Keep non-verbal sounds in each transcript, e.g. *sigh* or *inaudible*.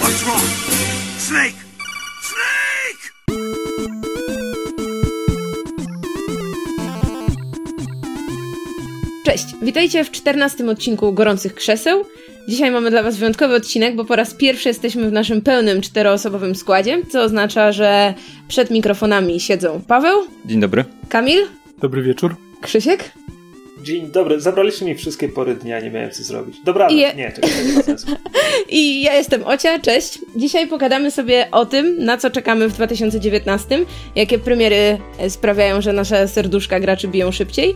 What's wrong? Snake! Snake! Cześć, witajcie w czternastym odcinku Gorących Krzeseł. Dzisiaj mamy dla Was wyjątkowy odcinek, bo po raz pierwszy jesteśmy w naszym pełnym czteroosobowym składzie, co oznacza, że przed mikrofonami siedzą Paweł, Dzień dobry. Kamil, Dobry wieczór. Krzysiek Dzień dobry, zabraliście mi wszystkie pory dnia, nie miałem co zrobić. Dobra, I nie, czekaj, to nie ma sensu. *laughs* i ja jestem Ocia, cześć. Dzisiaj pogadamy sobie o tym, na co czekamy w 2019, jakie premiery sprawiają, że nasze serduszka graczy biją szybciej.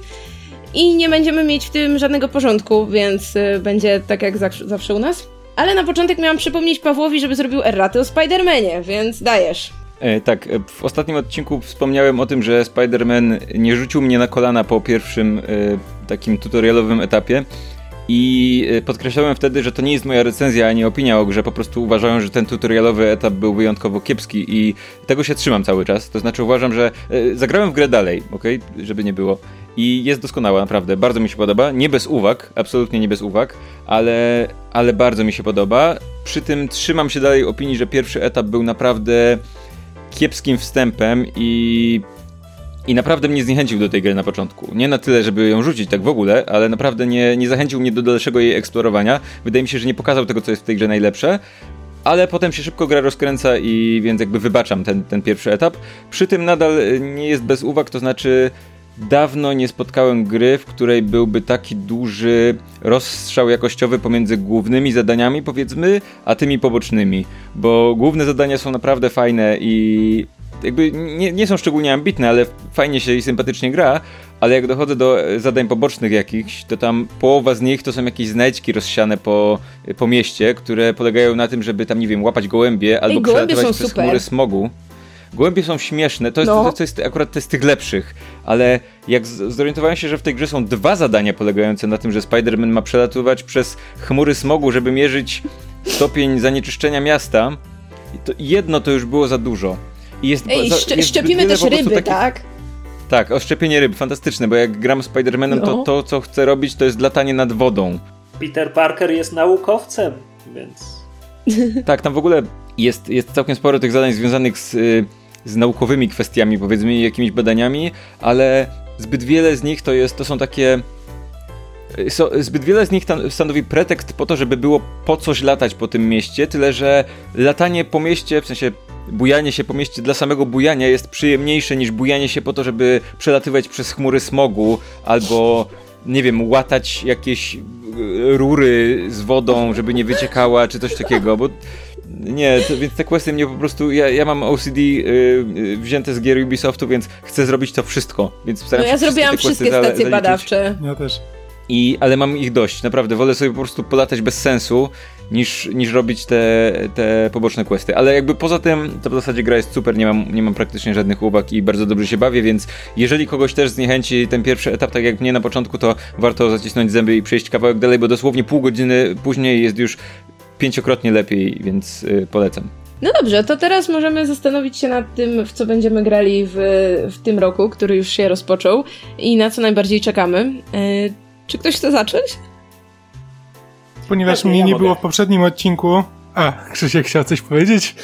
I nie będziemy mieć w tym żadnego porządku, więc y, będzie tak jak zawsze- zawsze u nas. Ale na początek miałam przypomnieć Pawłowi, żeby zrobił erraty o Spider-Manie, więc dajesz. E, tak, e, w ostatnim odcinku wspomniałem o tym, że Spider-Man nie rzucił mnie na kolana po pierwszym e, takim tutorialowym etapie. I e, podkreślałem wtedy, że to nie jest moja recenzja ani opinia o grze, po prostu uważałem, że ten tutorialowy etap był wyjątkowo kiepski i tego się trzymam cały czas. To znaczy uważam, że e, zagrałem w grę dalej, ok, żeby nie było. I jest doskonała, naprawdę, bardzo mi się podoba. Nie bez uwag, absolutnie nie bez uwag, ale, ale bardzo mi się podoba. Przy tym trzymam się dalej opinii, że pierwszy etap był naprawdę kiepskim wstępem i i naprawdę mnie zniechęcił do tej gry na początku. Nie na tyle, żeby ją rzucić tak w ogóle, ale naprawdę nie, nie zachęcił mnie do dalszego jej eksplorowania. Wydaje mi się, że nie pokazał tego, co jest w tej grze najlepsze. Ale potem się szybko gra rozkręca i więc jakby wybaczam ten, ten pierwszy etap. Przy tym nadal y, nie jest bez uwag, to znaczy dawno nie spotkałem gry, w której byłby taki duży rozstrzał jakościowy pomiędzy głównymi zadaniami, powiedzmy, a tymi pobocznymi. Bo główne zadania są naprawdę fajne i jakby nie, nie są szczególnie ambitne, ale fajnie się i sympatycznie gra, ale jak dochodzę do e, zadań pobocznych jakichś, to tam połowa z nich to są jakieś znajdźki rozsiane po, po mieście, które polegają na tym, żeby tam, nie wiem, łapać gołębie albo przelatywać przez super. chmury smogu. Gołębie są śmieszne, to jest, No. to, to jest akurat to jest z tych lepszych, ale jak zorientowałem się, że w tej grze są dwa zadania polegające na tym, że Spider-Man ma przelatywać przez chmury smogu, żeby mierzyć stopień zanieczyszczenia miasta, to jedno to już było za dużo. I jest, Ej, za- szcz- jest szczepimy też ryby, takich- tak? Tak, o szczepienie ryb, fantastyczne, bo jak gram Spider-Manem, No. to to, co chcę robić, to jest latanie nad wodą. Peter Parker jest naukowcem, więc... *laughs* Tak, tam w ogóle jest, jest całkiem sporo tych zadań związanych z, y, z naukowymi kwestiami, powiedzmy, jakimiś badaniami, ale zbyt wiele z nich to jest, to są takie... y, So, zbyt wiele z nich tan- stanowi pretekst po to, żeby było po coś latać po tym mieście, tyle że latanie po mieście, w sensie bujanie się po mieście dla samego bujania jest przyjemniejsze niż bujanie się po to, żeby przelatywać przez chmury smogu albo nie wiem, łatać jakieś y, rury z wodą, żeby nie wyciekała, czy coś takiego, bo nie, to, więc te questy mnie po prostu, ja, ja mam OCD y, y, wzięte z gier Ubisoftu, więc chcę zrobić to wszystko, więc No staram się ja wszystkie zrobiłam wszystkie stacje zaliczyć. badawcze. Ja też. I, ale mam ich dość, naprawdę. Wolę sobie po prostu polatać bez sensu, niż, niż robić te, te poboczne questy. Ale jakby poza tym, to w zasadzie gra jest super, nie mam, nie mam praktycznie żadnych uwag i bardzo dobrze się bawię, więc jeżeli kogoś też zniechęci ten pierwszy etap, tak jak mnie na początku, to warto zacisnąć zęby i przejść kawałek dalej, bo dosłownie pół godziny później jest już pięciokrotnie lepiej, więc y, polecam. No dobrze, to teraz możemy zastanowić się nad tym, w co będziemy grali w, w tym roku, który już się rozpoczął i na co najbardziej czekamy. E, czy ktoś chce zacząć? Ponieważ Pewnie mnie ja nie mogę. było w poprzednim odcinku. A, Krzysiek chciał coś powiedzieć,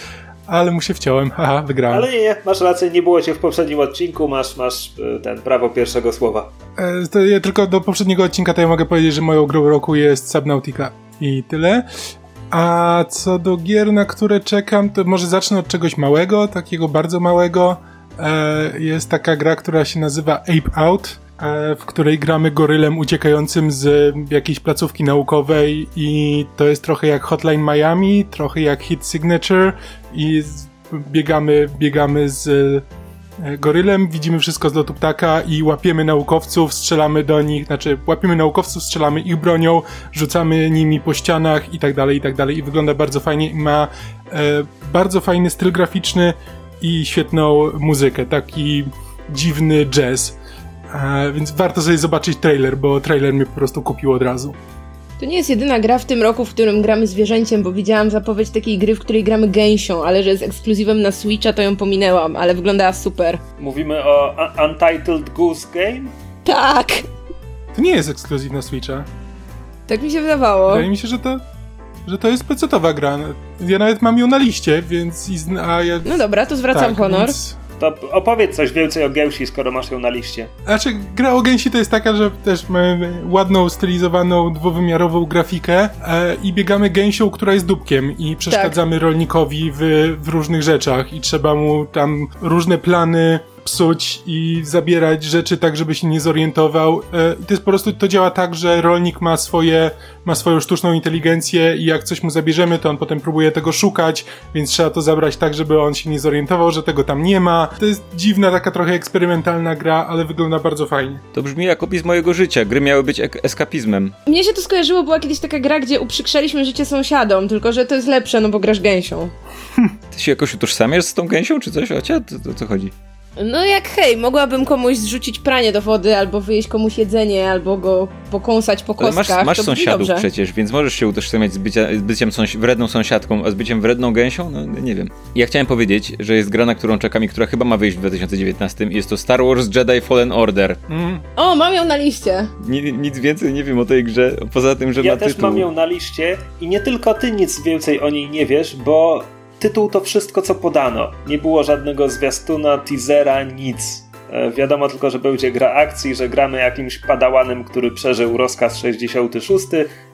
ale mu się wciąłem. Haha, wygrałem. Ale nie, masz rację, nie było cię w poprzednim odcinku, masz, masz e, ten prawo pierwszego słowa. E, To ja tylko do poprzedniego odcinka to ja mogę powiedzieć, że moją grą roku jest Subnautica i tyle. A co do gier, na które czekam, to może zacznę od czegoś małego, takiego bardzo małego. E, Jest taka gra, która się nazywa Ape Out, w której gramy gorylem uciekającym z jakiejś placówki naukowej i to jest trochę jak Hotline Miami, trochę jak Hit Signature i biegamy, biegamy z e, gorylem, widzimy wszystko z lotu ptaka i łapiemy naukowców, strzelamy do nich, znaczy łapiemy naukowców, strzelamy ich bronią, rzucamy nimi po ścianach i tak dalej, i tak dalej. I wygląda bardzo fajnie ma e, bardzo fajny styl graficzny i świetną muzykę, taki dziwny jazz. E, więc warto sobie zobaczyć trailer, bo trailer mnie po prostu kupił od razu. To nie jest jedyna gra w tym roku, w którym gramy zwierzęciem, bo widziałam zapowiedź takiej gry, w której gramy gęsią, ale że jest ekskluzywem na Switcha, to ją pominęłam, ale wyglądała super. Mówimy o Un- Untitled Goose Game? Tak! To nie jest ekskluzywna Switcha. Tak mi się wydawało. Wydaje mi się, że to że to jest PC-towa gra. Ja nawet mam ją na liście, więc... A ja, No dobra, to zwracam tak, honor. Więc, To opowiedz coś więcej o Geusi, skoro masz ją na liście. Znaczy, gra o Gęsi to jest taka, że też mamy ładną, stylizowaną, dwuwymiarową grafikę e, i biegamy gęsią, która jest dubkiem i przeszkadzamy rolnikowi w, w różnych rzeczach i trzeba mu tam różne plany psuć i zabierać rzeczy tak, żeby się nie zorientował. E, i to jest po prostu, to działa tak, że rolnik ma swoje, ma swoją sztuczną inteligencję i jak coś mu zabierzemy, to on potem próbuje tego szukać, więc trzeba to zabrać tak, żeby on się nie zorientował, że tego tam nie ma. To jest dziwna, taka trochę eksperymentalna gra, ale wygląda bardzo fajnie. To brzmi jak opis mojego życia. Gry miały być ek- eskapizmem. Mnie się to skojarzyło, była kiedyś taka gra, gdzie uprzykrzaliśmy życie sąsiadom, tylko że to jest lepsze, no bo grasz gęsią. Ty się jakoś utożsamiasz z tą gęsią, czy coś? Ocia, to, to, co chodzi? No jak hej, mogłabym komuś zrzucić pranie do wody, albo wyjeść komuś jedzenie, albo go pokąsać po Ale kostkach. masz, masz to brzmi sąsiadów dobrze. przecież, więc możesz się utożsamiać z, bycia, z byciem sąsi- wredną sąsiadką, a z byciem wredną gęsią? No nie wiem. Ja chciałem powiedzieć, że jest gra, na którą czekam i która chyba ma wyjść w 2019 i jest to Star Wars Jedi Fallen Order. Mm. O, mam ją na liście. Ni- nic więcej nie wiem o tej grze, poza tym, że Ja ma też tytuł. mam ją na liście i nie tylko ty nic więcej o niej nie wiesz, bo tytuł to wszystko, co podano. Nie było żadnego zwiastuna, teasera, nic. E, Wiadomo tylko, że będzie gra akcji, że gramy jakimś padałanem, który przeżył rozkaz 66,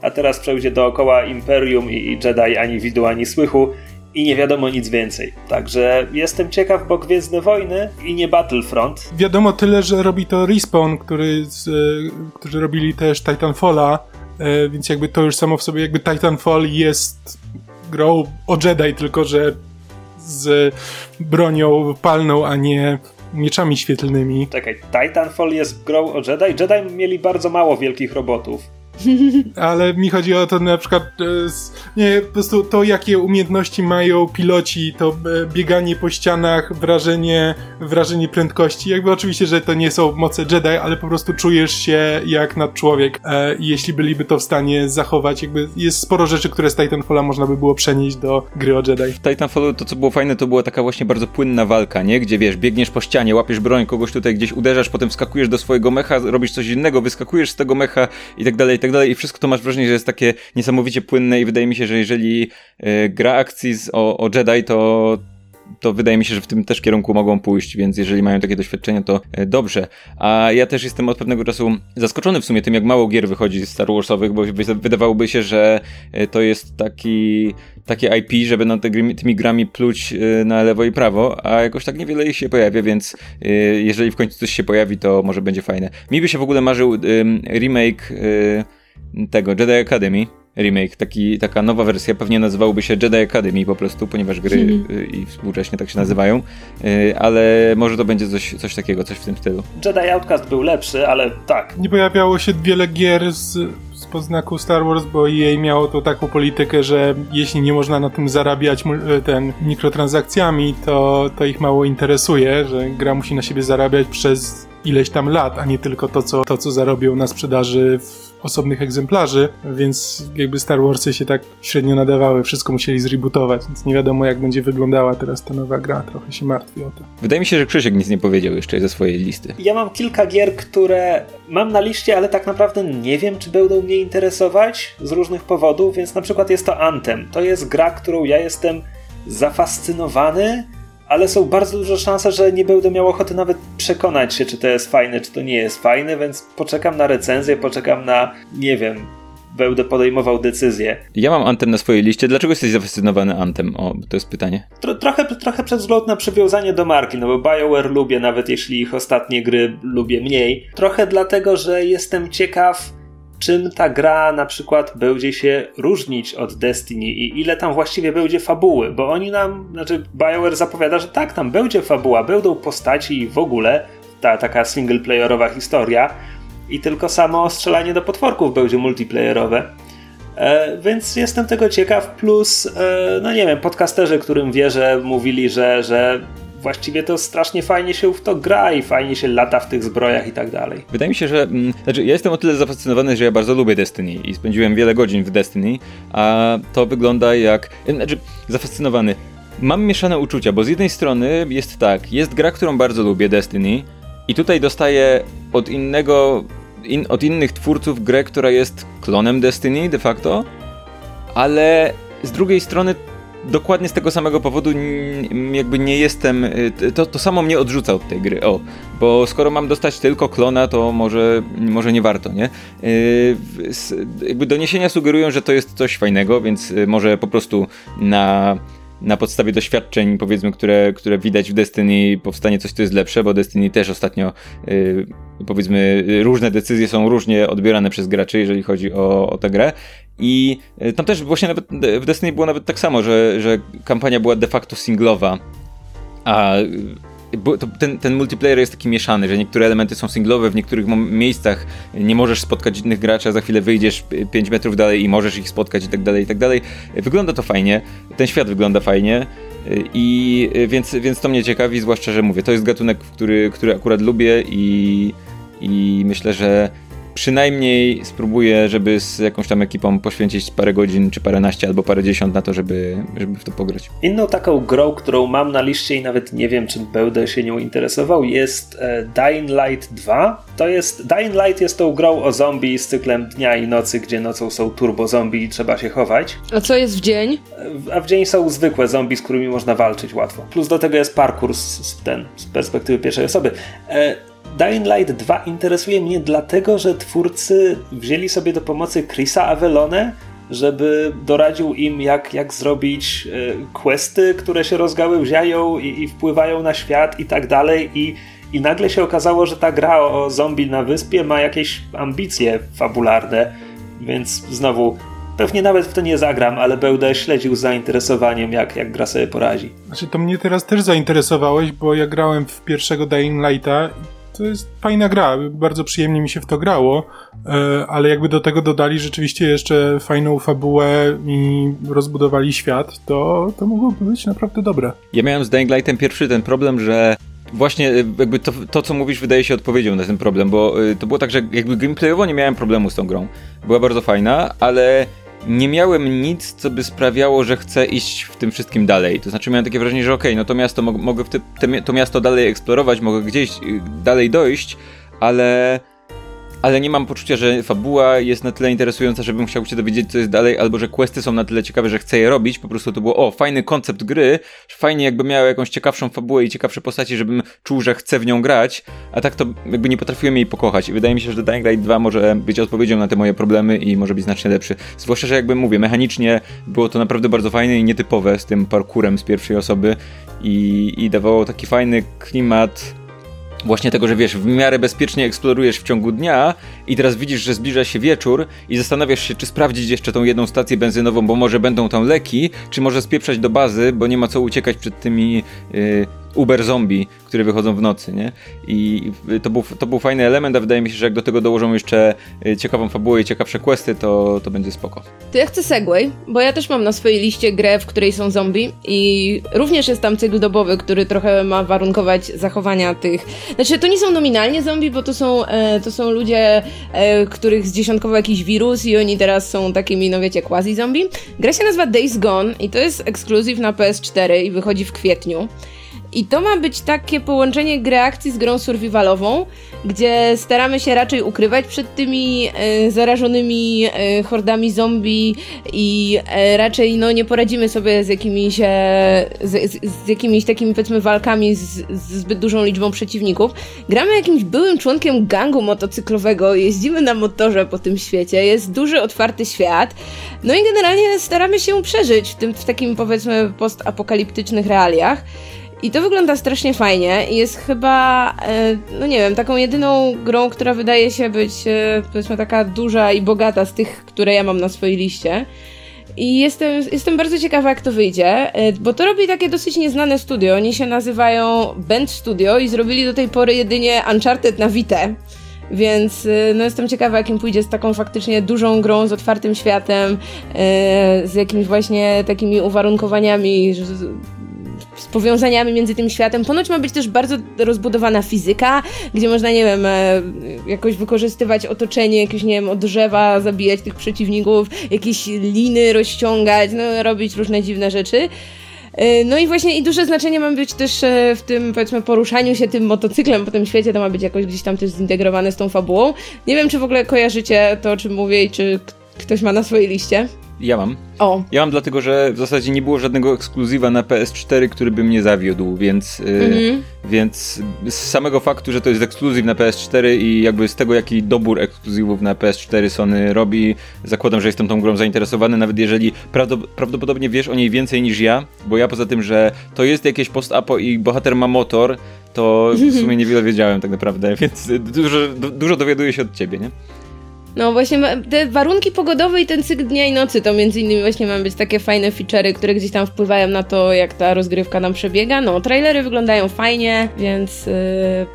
a teraz przejdzie dookoła Imperium i Jedi ani widu, ani słychu i nie wiadomo nic więcej. Także jestem ciekaw, bo Gwiezdne Wojny i nie Battlefront Wiadomo tyle, że robi to Respawn, który z, e, którzy robili też Titanfalla, e, więc jakby to już samo w sobie, jakby Titanfall jest grą o Jedi, tylko że z bronią palną, a nie mieczami świetlnymi. Czekaj, Titanfall jest grą o Jedi? Jedi mieli bardzo mało wielkich robotów. Ale mi chodzi o to na przykład, e, nie, po prostu to, jakie umiejętności mają piloci, to e, bieganie po ścianach, wrażenie, wrażenie prędkości. Jakby oczywiście, że to nie są moce Jedi, ale po prostu czujesz się jak nadczłowiek. E, jeśli byliby to w stanie zachować, jakby jest sporo rzeczy, które z Titanfalla można by było przenieść do gry o Jedi. W Titanfallu to, co było fajne, to była taka właśnie bardzo płynna walka, nie? Gdzie wiesz, biegniesz po ścianie, łapiesz broń, kogoś tutaj gdzieś uderzasz, potem wskakujesz do swojego mecha, robisz coś innego, wyskakujesz z tego mecha i tak dalej, i tak dalej. I wszystko to masz wrażenie, że jest takie niesamowicie płynne i wydaje mi się, że jeżeli e, gra akcji z, o, o Jedi, to to wydaje mi się, że w tym też kierunku mogą pójść, więc jeżeli mają takie doświadczenia, to e, dobrze. A ja też jestem od pewnego czasu zaskoczony w sumie tym, jak mało gier wychodzi z Star Warsowych, bo wy- wydawałoby się, że e, to jest taki, takie IP, żeby te, gry- tymi grami pluć na lewo i prawo, a jakoś tak niewiele ich się pojawia, więc jeżeli w końcu coś się pojawi, to może będzie fajne. Mi by się w ogóle marzył em, remake tego Jedi Academy. Remake, taki, taka nowa wersja, pewnie nazywałby się Jedi Academy po prostu, ponieważ gry y, i współcześnie tak się nazywają, y, ale może to będzie coś, coś takiego, coś w tym stylu. Jedi Outcast był lepszy, ale tak. Nie pojawiało się wiele gier z, z podznaku Star Wars, bo jej miało to taką politykę, że jeśli nie można na tym zarabiać mul- ten mikrotransakcjami, to, to ich mało interesuje, że gra musi na siebie zarabiać przez ileś tam lat, a nie tylko to, co, to, co zarobią na sprzedaży w osobnych egzemplarzy, więc jakby Star Warsy się tak średnio nadawały, wszystko musieli zrebootować, więc nie wiadomo jak będzie wyglądała teraz ta nowa gra, trochę się martwię o to. Wydaje mi się, że Krzysiek nic nie powiedział jeszcze ze swojej listy. Ja mam kilka gier, które mam na liście, ale tak naprawdę nie wiem, czy będą mnie interesować z różnych powodów, więc na przykład jest to Anthem. To jest gra, którą ja jestem zafascynowany, ale są bardzo duże szanse, że nie będę miał ochoty nawet przekonać się, czy to jest fajne, czy to nie jest fajne, więc poczekam na recenzję, poczekam na, nie wiem, będę podejmował decyzję. Ja mam Antem na swojej liście. Dlaczego jesteś zafascynowany Antem? O, to jest pytanie. Tro, trochę, trochę przez wzgląd na przywiązanie do marki, no bo BioWare lubię, nawet jeśli ich ostatnie gry lubię mniej. Trochę dlatego, że jestem ciekaw, czym ta gra na przykład będzie się różnić od Destiny i ile tam właściwie będzie fabuły, bo oni nam, znaczy BioWare zapowiada, że tak, tam będzie fabuła, będą postaci i w ogóle ta taka singleplayerowa historia i tylko samo strzelanie do potworków będzie multiplayerowe. E, więc jestem tego ciekaw, plus, e, no nie wiem, podcasterzy, którym wierzę, mówili, że, że właściwie to strasznie fajnie się w to gra i fajnie się lata w tych zbrojach i tak dalej. Wydaje mi się, że. Mm, znaczy, ja jestem o tyle zafascynowany, że ja bardzo lubię Destiny i spędziłem wiele godzin w Destiny, a to wygląda jak. Znaczy, zafascynowany. Mam mieszane uczucia, bo z jednej strony jest tak, jest gra, którą bardzo lubię, Destiny, i tutaj dostaję od innego. In, od innych twórców grę, która jest klonem Destiny de facto. ale z drugiej strony dokładnie z tego samego powodu jakby nie jestem, y, to, to samo mnie odrzuca od tej gry, o, bo skoro mam dostać tylko klona, to może, może nie warto, nie? Yy, jakby doniesienia sugerują, że to jest coś fajnego, więc y, może po prostu na na podstawie doświadczeń, powiedzmy, które, które widać w Destiny, powstanie coś, co jest lepsze, bo Destiny też ostatnio, powiedzmy, różne decyzje są różnie odbierane przez graczy, jeżeli chodzi o, o tę grę. I yy, tam też właśnie nawet w Destiny było nawet tak samo, że, że kampania była de facto singlowa, a ten, ten multiplayer jest taki mieszany, że niektóre elementy są singlowe, w niektórych miejscach nie możesz spotkać innych graczy, a za chwilę wyjdziesz 5 metrów dalej i możesz ich spotkać i tak dalej, i tak dalej. Wygląda to fajnie, ten świat wygląda fajnie. I więc, więc to mnie ciekawi, zwłaszcza, że mówię, to jest gatunek, który, który akurat lubię i, i myślę, że przynajmniej spróbuję, żeby z jakąś tam ekipą poświęcić parę godzin, czy paręnaście, albo parę dziesiąt na to, żeby, żeby w to pograć. Inną taką grą, którą mam na liście i nawet nie wiem, czy będę się nią interesował, jest e, Dying Light 2. To jest, Dying Light jest tą grą o zombie z cyklem dnia i nocy, gdzie nocą są turbo zombie i trzeba się chować. A co jest w dzień? E, a w dzień są zwykłe zombie, z którymi można walczyć łatwo. Plus do tego jest parkour z, ten, z perspektywy pierwszej osoby. E, Dying Light 2 interesuje mnie dlatego, że twórcy wzięli sobie do pomocy Chrisa Avelone, żeby doradził im, jak, jak zrobić e, questy, które się rozgałęziają i, i wpływają na świat i tak dalej. I, I nagle się okazało, że ta gra o zombie na wyspie ma jakieś ambicje fabularne, więc znowu Pewnie nawet w to nie zagram, ale będę śledził z zainteresowaniem, jak, jak gra sobie poradzi. Znaczy, to mnie teraz też zainteresowałeś, bo ja grałem w pierwszego Dying Lighta to jest fajna gra, bardzo przyjemnie mi się w to grało, e, ale jakby do tego dodali rzeczywiście jeszcze fajną fabułę i rozbudowali świat, to, to mogłoby być naprawdę dobre. Ja miałem z Dying Lightem pierwszy ten problem, że Właśnie e, jakby to, to, co mówisz, wydaje się odpowiedzią na ten problem, bo e, to było tak, że jakby gameplayowo nie miałem problemu z tą grą. Była bardzo fajna, ale nie miałem nic, co by sprawiało, że chcę iść w tym wszystkim dalej. To znaczy miałem takie wrażenie, że okej, okay, no to miasto mogę w te, te, to miasto dalej eksplorować, mogę gdzieś y, dalej dojść, ale ale nie mam poczucia, że fabuła jest na tyle interesująca, żebym chciał się dowiedzieć, co jest dalej, albo że questy są na tyle ciekawe, że chcę je robić. Po prostu to było, o, fajny koncept gry, fajnie jakby miał jakąś ciekawszą fabułę i ciekawsze postaci, żebym czuł, że chcę w nią grać, a tak to jakby nie potrafiłem jej pokochać. I wydaje mi się, że Dying Light 2 może być odpowiedzią na te moje problemy i może być znacznie lepszy. Zwłaszcza, że jakby mówię, mechanicznie było to naprawdę bardzo fajne i nietypowe z tym parkurem z pierwszej osoby i, i dawało taki fajny klimat właśnie tego, że wiesz, w miarę bezpiecznie eksplorujesz w ciągu dnia i teraz widzisz, że zbliża się wieczór i zastanawiasz się, czy sprawdzić jeszcze tą jedną stację benzynową, bo może będą tam leki, czy może spieprzać do bazy, bo nie ma co uciekać przed tymi yy, Uber zombie, które wychodzą w nocy, nie? I to był, to był fajny element, a wydaje mi się, że jak do tego dołożą jeszcze y, ciekawą fabułę i ciekawsze questy, to, to będzie spoko. To ja chcę segway, bo ja też mam na swojej liście grę, w której są zombie i również jest tam cykl dobowy, który trochę ma warunkować zachowania tych... Znaczy, to nie są nominalnie zombie, bo to są, e, to są ludzie, e, których zdziesiątkował jakiś wirus i oni teraz są takimi, no wiecie, quasi-zombie. Gra się nazywa Days Gone i to jest ekskluzyw na PS4 i wychodzi w kwietniu. I to ma być takie połączenie gry akcji z grą survivalową, gdzie staramy się raczej ukrywać przed tymi e, zarażonymi e, hordami zombie i e, raczej no, nie poradzimy sobie z jakimiś, e, z, z, jakimiś takimi powiedzmy walkami z, z, zbyt dużą liczbą przeciwników. Gramy jakimś byłym członkiem gangu motocyklowego, jeździmy na motorze po tym świecie, jest duży, otwarty świat. No i generalnie staramy się przeżyć w, tym, w takim powiedzmy postapokaliptycznych realiach. I to wygląda strasznie fajnie i jest chyba, e, no nie wiem, taką jedyną grą, która wydaje się być, e, powiedzmy, taka duża i bogata z tych, które ja mam na swojej liście. I jestem, jestem bardzo ciekawa, jak to wyjdzie, e, bo to robi takie dosyć nieznane studio. Oni się nazywają Band Studio i zrobili do tej pory jedynie Uncharted na Vita. Więc no jestem ciekawa, jakim pójdzie z taką faktycznie dużą grą, z otwartym światem, z jakimiś właśnie takimi uwarunkowaniami powiązaniami między tym światem. Ponoć ma być też bardzo rozbudowana fizyka, gdzie można, nie wiem, e, jakoś wykorzystywać otoczenie, jakieś, nie wiem, drzewa, zabijać tych przeciwników, jakieś liny rozciągać, no, robić różne dziwne rzeczy. E, no i właśnie i duże znaczenie ma być też e, w tym, powiedzmy, poruszaniu się tym motocyklem po tym świecie, to ma być jakoś gdzieś tam też zintegrowane z tą fabułą. Nie wiem, czy w ogóle kojarzycie to, o czym mówię i czy Ktoś ma na swojej liście? Ja mam. O, Ja mam dlatego, że w zasadzie nie było żadnego ekskluzywa na PS4, który by mnie zawiódł, więc, yy, Mhm. więc z samego faktu, że to jest ekskluzyw na PS4 i jakby z tego, jaki dobór ekskluzywów na PS4 Sony robi, zakładam, że jestem tą grą zainteresowany, nawet jeżeli prawdopodobnie wiesz o niej więcej niż ja, bo ja poza tym, że to jest jakieś post-apo i bohater ma motor, to w sumie niewiele wiedziałem tak naprawdę, *laughs* więc dużo, du- dużo dowiaduję się od ciebie, nie? No właśnie te warunki pogodowe i ten cykl dnia i nocy to między innymi właśnie mają być takie fajne feature'y, które gdzieś tam wpływają na to, jak ta rozgrywka nam przebiega. No, trailery wyglądają fajnie, więc yy,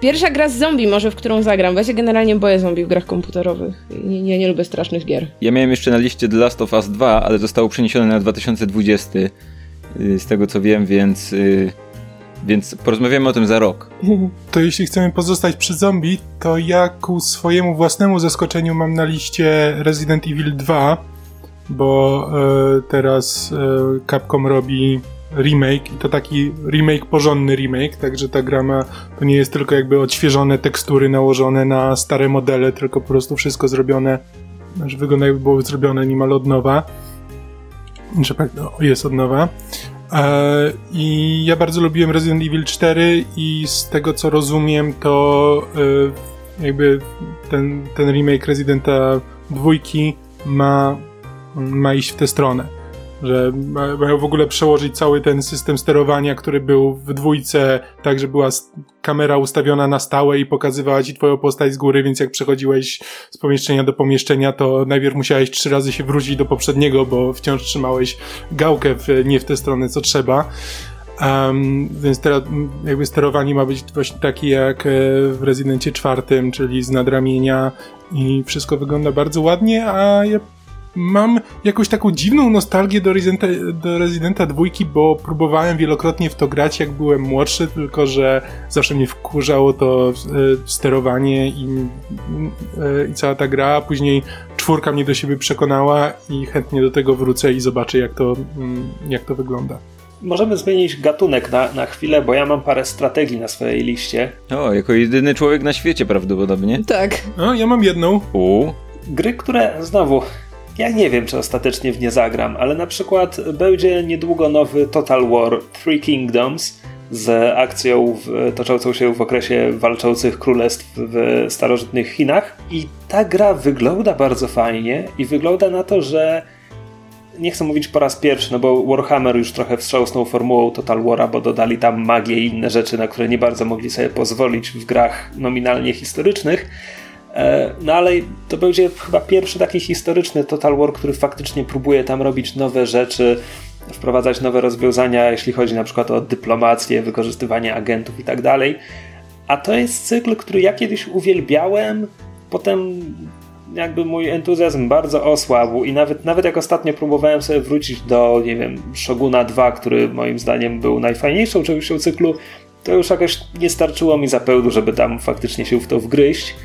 pierwsza gra z zombie może, w którą zagram, bo ja się generalnie boję zombie w grach komputerowych. Nie, nie, nie lubię strasznych gier. Ja miałem jeszcze na liście The Last of Us 2, ale zostało przeniesione na 2020, y, z tego co wiem, więc, y, więc porozmawiamy o tym za rok. *laughs* To jeśli chcemy pozostać przy zombie, to ja ku swojemu własnemu zaskoczeniu mam na liście Resident Evil 2, bo e, teraz e, Capcom robi remake i to taki remake, porządny remake, także ta gra ma, to nie jest tylko jakby odświeżone tekstury nałożone na stare modele, tylko po prostu wszystko zrobione, znaczy wygląda jakby było zrobione niemal od nowa. Że tak, no, jest od nowa. E, I ja bardzo lubiłem Resident Evil 4 i z tego co rozumiem, to e, jakby ten, ten remake Residenta dwójki ma, ma iść w tę stronę. Że ma- mają w ogóle przełożyć cały ten system sterowania, który był w dwójce, tak, że była kamera ustawiona na stałe i pokazywała ci twoją postać z góry, więc jak przechodziłeś z pomieszczenia do pomieszczenia, to najpierw musiałeś trzy razy się wrócić do poprzedniego, bo wciąż trzymałeś gałkę w, nie w tę stronę, co trzeba. Um, więc teraz jakby sterowanie ma być właśnie takie jak e, w Rezydencie czwartym, czyli z nadramienia i wszystko wygląda bardzo ładnie, a ja mam jakąś taką dziwną nostalgię do Residenta, do Residenta dwójki, bo próbowałem wielokrotnie w to grać jak byłem młodszy, tylko że zawsze mnie wkurzało to e, sterowanie i, e, i cała ta gra, a później czwórka mnie do siebie przekonała i chętnie do tego wrócę i zobaczę jak to, jak to wygląda. Możemy zmienić gatunek na, na chwilę, bo ja mam parę strategii na swojej liście. O, jako jedyny człowiek na świecie prawdopodobnie. Tak. No, ja mam jedną. U, Gry, które znowu. Ja nie wiem, czy ostatecznie w nie zagram, ale na przykład będzie niedługo nowy Total War Three Kingdoms z akcją w, toczącą się w okresie walczących królestw w starożytnych Chinach. I ta gra wygląda bardzo fajnie i wygląda na to, że nie chcę mówić po raz pierwszy, no bo Warhammer już trochę wstrząsnął formułą Total War'a, bo dodali tam magię i inne rzeczy, na które nie bardzo mogli sobie pozwolić w grach nominalnie historycznych. E, No ale to będzie chyba pierwszy taki historyczny Total War, który faktycznie próbuje tam robić nowe rzeczy, wprowadzać nowe rozwiązania, jeśli chodzi na przykład o dyplomację, wykorzystywanie agentów i tak dalej. A to jest cykl, który ja kiedyś uwielbiałem, potem jakby mój entuzjazm bardzo osłabł i nawet, nawet jak ostatnio próbowałem sobie wrócić do, nie wiem, Shoguna 2, który moim zdaniem był najfajniejszą częścią cyklu, to już jakoś nie starczyło mi zapełdu, żeby tam faktycznie się w to wgryźć.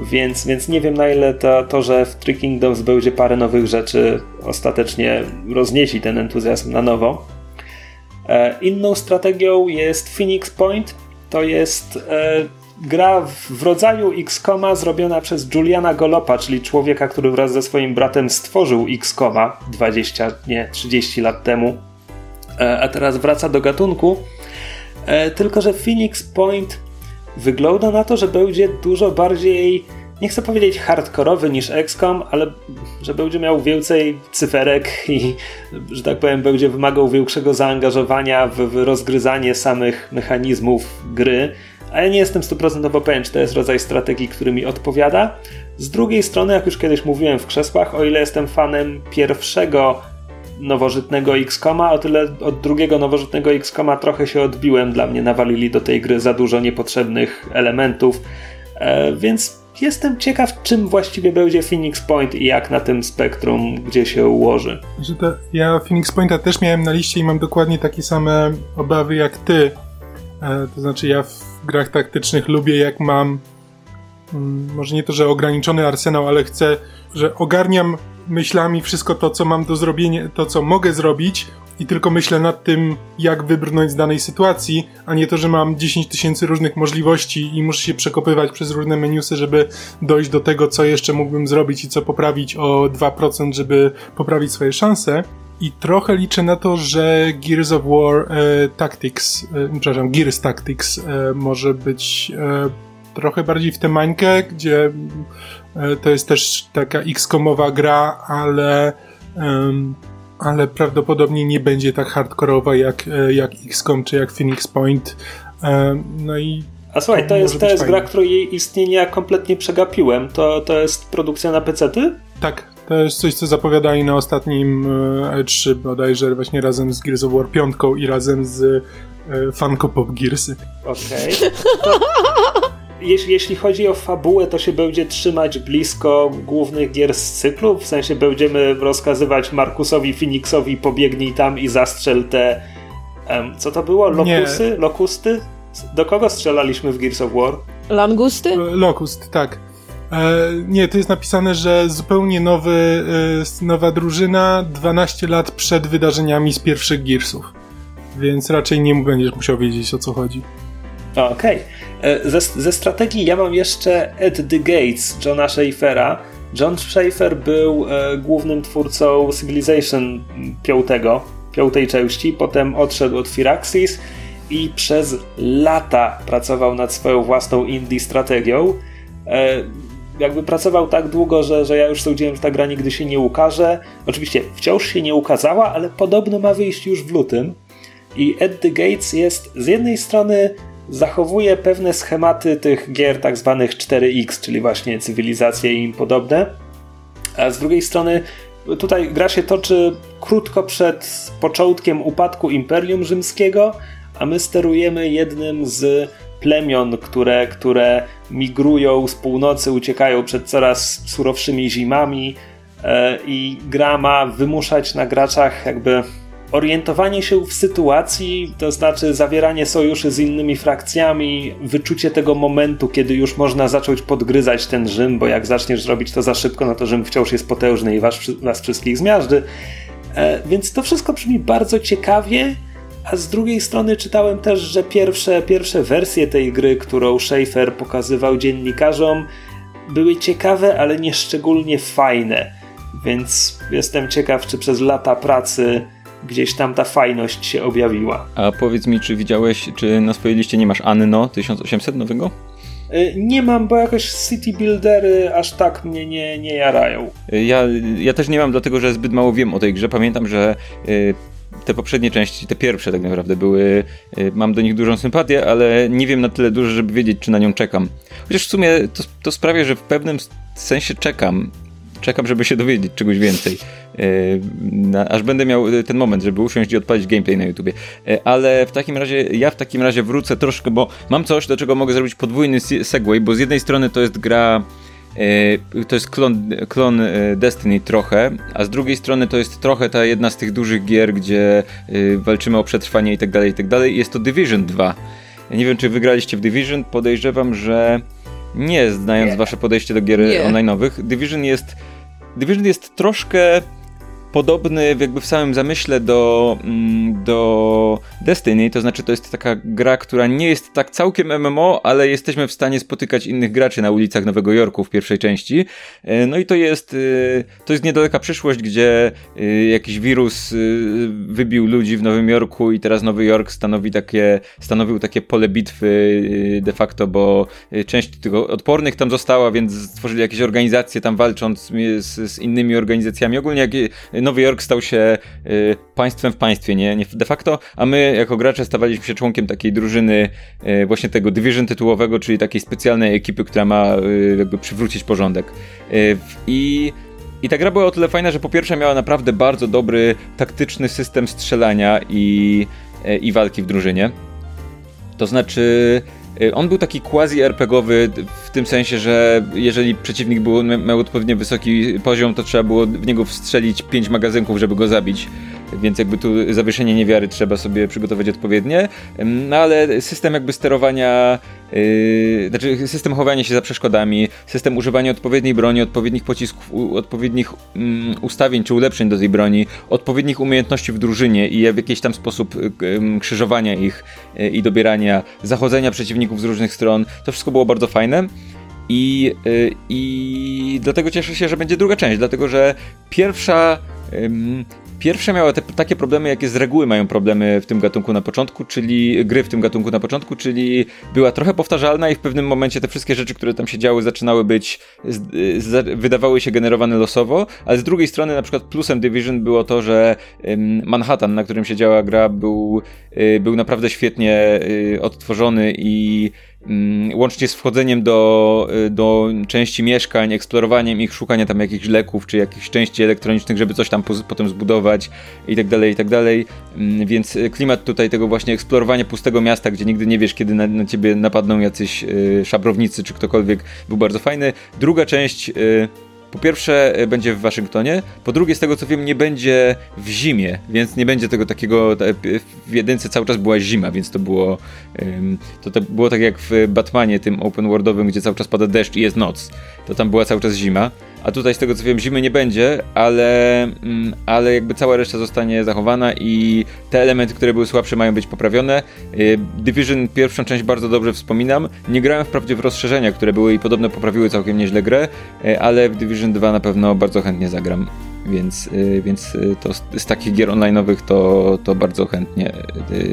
Więc, więc nie wiem na ile to, to, że w Three Kingdoms będzie parę nowych rzeczy, ostatecznie rozniesi ten entuzjazm na nowo. E, inną strategią jest Phoenix Point. To jest e, gra w, rodzaju XCOMa zrobiona przez Juliana Golopa, czyli człowieka, który wraz ze swoim bratem stworzył XCOMa 20, nie 30 lat temu, e, a teraz wraca do gatunku. Tylko, że Phoenix Point wygląda na to, że będzie dużo bardziej, nie chcę powiedzieć hardkorowy niż XCOM, ale że będzie miał więcej cyferek i, że tak powiem, będzie wymagał większego zaangażowania w, w rozgryzanie samych mechanizmów gry. A ja nie jestem stuprocentowo pewien, czy to jest rodzaj strategii, który mi odpowiada. Z drugiej strony, jak już kiedyś mówiłem w krzesłach, o ile jestem fanem pierwszego nowożytnego XCOMa, o tyle od drugiego nowożytnego XCOMa trochę się odbiłem. Dla mnie nawalili do tej gry za dużo niepotrzebnych elementów, e, więc jestem ciekaw, czym właściwie będzie Phoenix Point i jak na tym spektrum, gdzie się ułoży. Ja Phoenix Pointa też miałem na liście i mam dokładnie takie same obawy jak ty. E, to znaczy ja w grach taktycznych lubię jak mam mm, może nie to, że ograniczony arsenał, ale chcę, że ogarniam myślami wszystko to, co mam do zrobienia, to, co mogę zrobić i tylko myślę nad tym, jak wybrnąć z danej sytuacji, a nie to, że mam 10 tysięcy różnych możliwości i muszę się przekopywać przez różne menusy, żeby dojść do tego, co jeszcze mógłbym zrobić i co poprawić o 2%, żeby poprawić swoje szanse. I trochę liczę na to, że Gears of War e, Tactics, e, przepraszam, Gears Tactics e, może być e, trochę bardziej w tę mańkę, gdzie to jest też taka X-komowa gra, ale em, ale prawdopodobnie nie będzie tak hardkorowa jak, e, jak XCOM czy jak Phoenix Point. E, No i A słuchaj, to jest, to jest gra, której istnienia kompletnie przegapiłem. To, to jest produkcja na PC-ty? tak, to jest coś, co zapowiadali na ostatnim e, E3 bodajże właśnie razem z Gears of War 5 i razem z e, Funko Pop Gearsy. Okej. *laughs* To- Jeśli, jeśli chodzi o fabułę, to się będzie trzymać blisko głównych gier z cyklu. W sensie będziemy rozkazywać Markusowi Phoenixowi pobiegnij tam i zastrzel te. em, co to było? Nie. Lokusy? Lokusty? Do kogo strzelaliśmy w Gears of War? Langusty? E, Locust, tak. E, nie, to jest napisane, że zupełnie nowy, e, nowa drużyna 12 lat przed wydarzeniami z pierwszych Gearsów. Więc raczej nie będziesz musiał wiedzieć o co chodzi. Okej. E, Ze, ze strategii ja mam jeszcze At the Gates Johna Schaeffera. John Schaeffer był e, głównym twórcą Civilization 5, piątej części, potem odszedł od Firaxis i przez lata pracował nad swoją własną indie strategią. E, jakby pracował tak długo, że, że ja już sądziłem, że ta gra nigdy się nie ukaże. Oczywiście wciąż się nie ukazała, ale podobno ma wyjść już w lutym. I At the Gates jest z jednej strony zachowuje pewne schematy tych gier tak zwanych 4X, czyli właśnie cywilizacje i im podobne, a z drugiej strony tutaj gra się toczy krótko przed początkiem upadku Imperium Rzymskiego, a my sterujemy jednym z plemion, które, które migrują z północy, uciekają przed coraz surowszymi zimami e, i gra ma wymuszać na graczach jakby orientowanie się w sytuacji, to znaczy zawieranie sojuszy z innymi frakcjami, wyczucie tego momentu, kiedy już można zacząć podgryzać ten Rzym, bo jak zaczniesz robić to za szybko, no to Rzym wciąż jest potężny i was, was wszystkich zmiażdży. E, więc to wszystko brzmi bardzo ciekawie, a z drugiej strony czytałem też, że pierwsze, pierwsze wersje tej gry, którą Schaefer pokazywał dziennikarzom, były ciekawe, ale nie szczególnie fajne. Więc jestem ciekaw, czy przez lata pracy gdzieś tam ta fajność się objawiła. A powiedz mi, czy widziałeś, czy na swojej liście nie masz Anno 1800 nowego? Y, Nie mam, bo jakoś city buildery aż tak mnie nie, nie jarają. Ja, ja też nie mam, dlatego że zbyt mało wiem o tej grze. Pamiętam, że y, te poprzednie części, te pierwsze tak naprawdę były, y, mam do nich dużą sympatię, ale nie wiem na tyle dużo, żeby wiedzieć, czy na nią czekam. Chociaż w sumie to, to sprawia, że w pewnym sensie czekam. Czekam, żeby się dowiedzieć czegoś więcej. Y, na, aż będę miał y, ten moment, żeby usiąść i odpalić gameplay na YouTubie. Y, Ale w takim razie, ja w takim razie wrócę troszkę, bo mam coś, do czego mogę zrobić podwójny se- segway, bo z jednej strony to jest gra E, to jest klon, klon e, Destiny trochę, a z drugiej strony to jest trochę ta jedna z tych dużych gier, gdzie e, walczymy o przetrwanie i tak dalej, i tak dalej. Jest to Division 2. Ja nie wiem, czy wygraliście w Division, podejrzewam, że nie, znając Nie. wasze podejście do gier Nie. online'owych. Division jest Division jest troszkę podobny jakby w samym zamyśle do, mm, do Destiny, to znaczy to jest taka gra, która nie jest tak całkiem MMO, ale jesteśmy w stanie spotykać innych graczy na ulicach Nowego Jorku w pierwszej części. E, No i to jest, y, to jest niedaleka przyszłość, gdzie y, jakiś wirus wybił ludzi w Nowym Jorku i teraz Nowy Jork stanowi takie, stanowił takie pole bitwy de facto, bo część tych odpornych tam została, więc stworzyli jakieś organizacje tam walcząc z, z innymi organizacjami. Ogólnie jak Nowy Jork stał się y, państwem w państwie, nie, de facto, a my jako gracze stawaliśmy się członkiem takiej drużyny y, właśnie tego Division tytułowego, czyli takiej specjalnej ekipy, która ma y, jakby przywrócić porządek. I i ta gra była o tyle fajna, że po pierwsze miała naprawdę bardzo dobry taktyczny system strzelania i, i walki w drużynie. To znaczy, on był taki quasi-RPGowy w tym sensie, że jeżeli przeciwnik był, miał odpowiednio wysoki poziom, to trzeba było w niego wstrzelić 5 magazynków, żeby go zabić. Więc jakby tu zawieszenie niewiary trzeba sobie przygotować odpowiednie, no ale system jakby sterowania, yy, znaczy system chowania się za przeszkodami, system używania odpowiedniej broni, odpowiednich pocisków, u, odpowiednich um, ustawień czy ulepszeń do tej broni, odpowiednich umiejętności w drużynie i w jakiś tam sposób um, krzyżowania ich yy, i dobierania, zachodzenia przeciwników z różnych stron, to wszystko było bardzo fajne. I, yy, I dlatego cieszę się, że będzie druga część, dlatego że pierwsza Pierwsze miała te, takie problemy, jakie z reguły mają problemy w tym gatunku na początku, czyli gry w tym gatunku na początku, czyli była trochę powtarzalna i w pewnym momencie te wszystkie rzeczy, które tam się działy, zaczynały być, z, z, wydawały się generowane losowo, ale z drugiej strony na przykład plusem Division było to, że ym, Manhattan, na którym się działa gra, był, y, był naprawdę świetnie y, odtworzony i łącznie z wchodzeniem do, y, do części mieszkań, eksplorowaniem ich, szukania tam jakichś leków, czy jakichś części elektronicznych, żeby coś tam po, potem zbudować i tak dalej, i tak dalej. Mm, więc y, klimat tutaj tego właśnie eksplorowania pustego miasta, gdzie nigdy nie wiesz, kiedy na, na ciebie napadną jacyś y, szabrownicy, czy ktokolwiek, był bardzo fajny. Druga część... Y, po pierwsze e, będzie w Waszyngtonie, po drugie z tego co wiem nie będzie w zimie, więc nie będzie tego takiego, w jedynce cały czas była zima, więc to było to, to było tak jak w Batmanie tym open worldowym, gdzie cały czas pada deszcz i jest noc, to tam była cały czas zima, a tutaj z tego co wiem zimy nie będzie, ale, mm, ale jakby cała reszta zostanie zachowana i te elementy, które były słabsze mają być poprawione. Y, Division pierwszą część bardzo dobrze wspominam. Nie grałem wprawdzie w rozszerzenia, które były i podobno poprawiły całkiem nieźle grę, y, ale w Division 2 na pewno bardzo chętnie zagram. Więc, y, więc to z, z takich gier online'owych to, to bardzo chętnie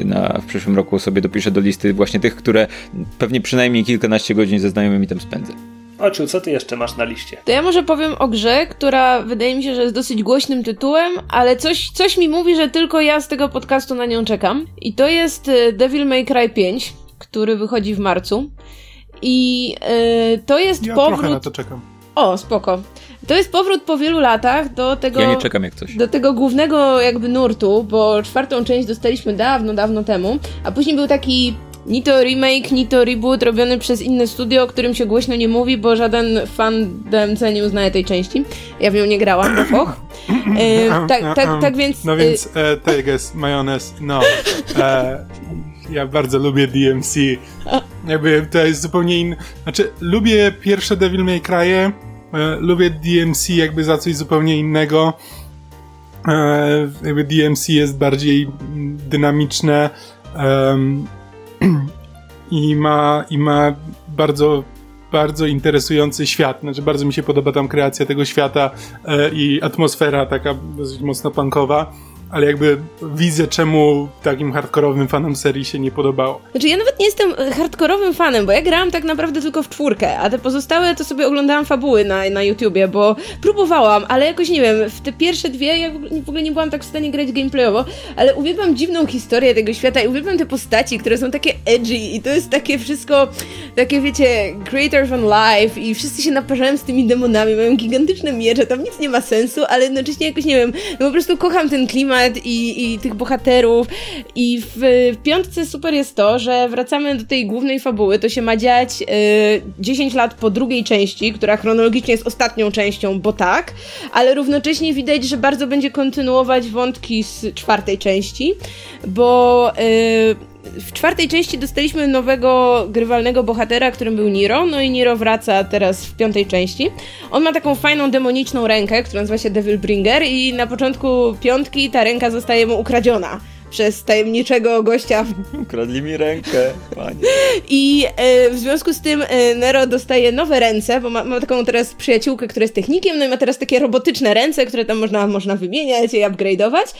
na, w przyszłym roku sobie dopiszę do listy właśnie tych, które pewnie przynajmniej kilkanaście godzin ze znajomymi tam spędzę. Oczu, co ty jeszcze masz na liście? To ja może powiem o grze, która wydaje mi się, że jest dosyć głośnym tytułem, ale coś, coś mi mówi, że tylko ja z tego podcastu na nią czekam. I to jest y, Devil May Cry 5, który wychodzi w marcu. I yy, to jest ja powrót... trochę na to czekam. O, spoko. To jest powrót po wielu latach do tego. Ja nie czekam jak coś. Do tego głównego jakby nurtu, bo czwartą część dostaliśmy dawno, dawno temu, a później był taki ni to remake, ni to reboot robiony przez inne studio, o którym się głośno nie mówi, bo żaden fan DMC nie uznaje tej części. Ja w nią nie grałam, bo foch. E, tak, tak, tak więc... No więc, e, teges, majonez, no. E, ja bardzo lubię DMC. Jakby to jest zupełnie inny... Znaczy, lubię pierwsze Devil May Cry, e, lubię DMC jakby za coś zupełnie innego. E, jakby DMC jest bardziej dynamiczne. Um, i ma, i ma bardzo bardzo interesujący świat. Znaczy, bardzo mi się podoba tam kreacja tego świata e, i atmosfera taka dosyć mocno punkowa ale jakby widzę, czemu takim hardkorowym fanom serii się nie podobało. Znaczy, ja nawet nie jestem hardkorowym fanem, bo ja grałam tak naprawdę tylko w czwórkę, a te pozostałe to sobie oglądałam fabuły na, na YouTubie, bo próbowałam, ale jakoś nie wiem, w te pierwsze dwie ja w ogóle nie byłam tak w stanie grać gameplayowo, ale uwielbiam dziwną historię tego świata i uwielbiam te postaci, które są takie edgy i to jest takie wszystko, takie wiecie, creator on life i wszyscy się naparzają z tymi demonami, mają gigantyczne miecze, tam nic nie ma sensu, ale jednocześnie jakoś, nie wiem, no po prostu kocham ten klimat i, i tych bohaterów. I w, w piątce super jest to, że wracamy do tej głównej fabuły. To się ma dziać y, 10 lat po drugiej części, która chronologicznie jest ostatnią częścią, bo tak, ale równocześnie widać, że bardzo będzie kontynuować wątki z czwartej części, bo. Y, w czwartej części dostaliśmy nowego grywalnego bohatera, którym był Niro, no i Niro wraca teraz w piątej części. On ma taką fajną demoniczną rękę, która nazywa się Devil Bringer i na początku piątki ta ręka zostaje mu ukradziona przez tajemniczego gościa. Ukradli mi rękę, panie. I e, w związku z tym e, Nero dostaje nowe ręce, bo ma, ma, taką teraz przyjaciółkę, która jest technikiem, no i ma teraz takie robotyczne ręce, które tam można, można wymieniać i upgrade'ować.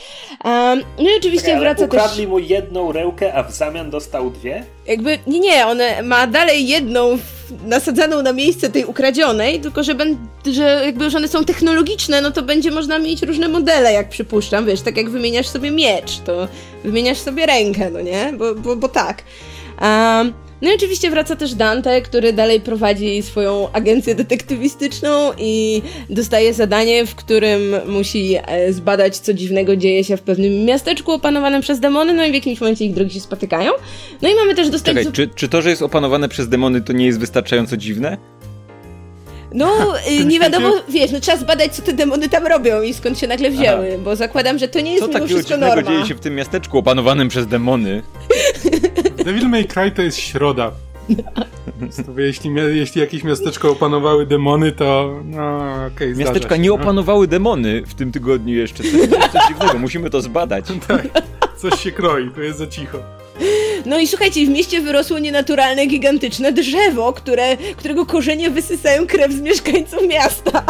Um, no i oczywiście okay, wraca ukradli też... mu jedną rękę, a w zamian dostał dwie? Jakby, nie, nie, on ma dalej jedną nasadzaną na miejsce tej ukradzionej, tylko że, ben, że jakby już one są technologiczne, no to będzie można mieć różne modele, jak przypuszczam, wiesz, tak jak wymieniasz sobie miecz, to wymieniasz sobie rękę, no nie? Bo, bo, bo tak. Um, no i oczywiście wraca też Dante, który dalej prowadzi swoją agencję detektywistyczną i dostaje zadanie, w którym musi e, zbadać, co dziwnego dzieje się w pewnym miasteczku opanowanym przez demony, no i w jakimś momencie ich drogi się spotykają. No i mamy też dostać... Czekaj, czy, czy to, że jest opanowane przez demony, to nie jest wystarczająco dziwne? No, y, nie wiadomo, wiesz, no trzeba zbadać, co te demony tam robią i skąd się nagle wzięły, Aha. bo zakładam, że to nie jest Co mimo takiego wszystko norma. dzieje się w tym miasteczku opanowanym przez demony? *laughs* Devil May Cry to jest środa. jeśli, jeśli jakieś miasteczko opanowały demony, to no okej, okay, Miasteczka nie no. opanowały demony w tym tygodniu jeszcze. To jest coś dziwnego, musimy to zbadać. *laughs* tak, coś się kroi, to jest za cicho. No i słuchajcie, w mieście wyrosło nienaturalne, gigantyczne drzewo, które, którego korzenie wysysają krew z mieszkańców miasta.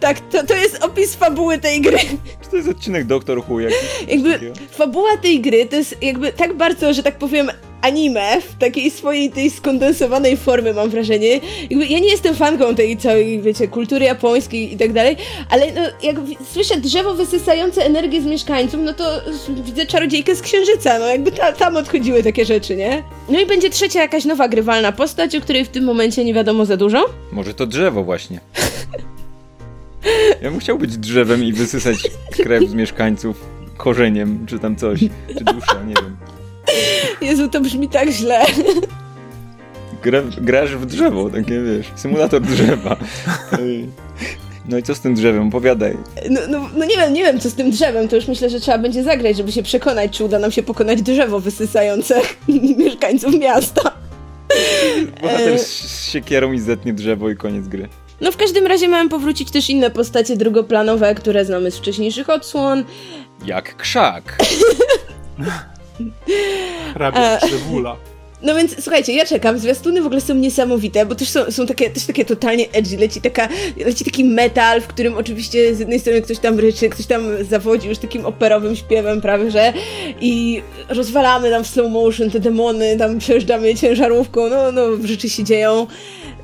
Tak, to, to jest opis fabuły tej gry. Czy to jest odcinek Doktor Who jakiś? Jakby fabuła tej gry to jest jakby tak bardzo, że tak powiem, anime w takiej swojej tej skondensowanej formie, mam wrażenie. Jakby ja nie jestem fanką tej całej, wiecie, kultury japońskiej i tak dalej, ale no, jak słyszę drzewo wysysające energię z mieszkańców, no to widzę czarodziejkę z księżyca, no jakby ta, tam odchodziły takie rzeczy, nie? No i będzie trzecia jakaś nowa grywalna postać, o której w tym momencie nie wiadomo za dużo. Może to drzewo właśnie. Ja bym chciał być drzewem i wysysać krew z mieszkańców korzeniem, czy tam coś, czy dusza, nie wiem. Jezu, to brzmi tak źle. Gra, grasz w drzewo, takie wiesz, symulator drzewa. No i co z tym drzewem? Opowiadaj. No, no, no, nie wiem, nie wiem co z tym drzewem, to już myślę, że trzeba będzie zagrać, żeby się przekonać, czy uda nam się pokonać drzewo wysysające *laughs* mieszkańców miasta. Bohater z siekierą i zetnie drzewo i koniec gry. No w każdym razie mają powrócić też inne postacie drugoplanowe, które znamy z wcześniejszych odsłon. Jak krzak. *laughs* Hrabia Krzewula. No więc słuchajcie, ja czekam. Zwiastuny w ogóle są niesamowite, bo też są, są takie, też takie totalnie edgy. Leci, taka, leci taki metal, w którym oczywiście z jednej strony ktoś tam ryczy, ktoś tam zawodzi już takim operowym śpiewem prawie, że i rozwalamy tam w slow motion te demony, tam przejeżdżamy ciężarówką, no, no rzeczy się dzieją.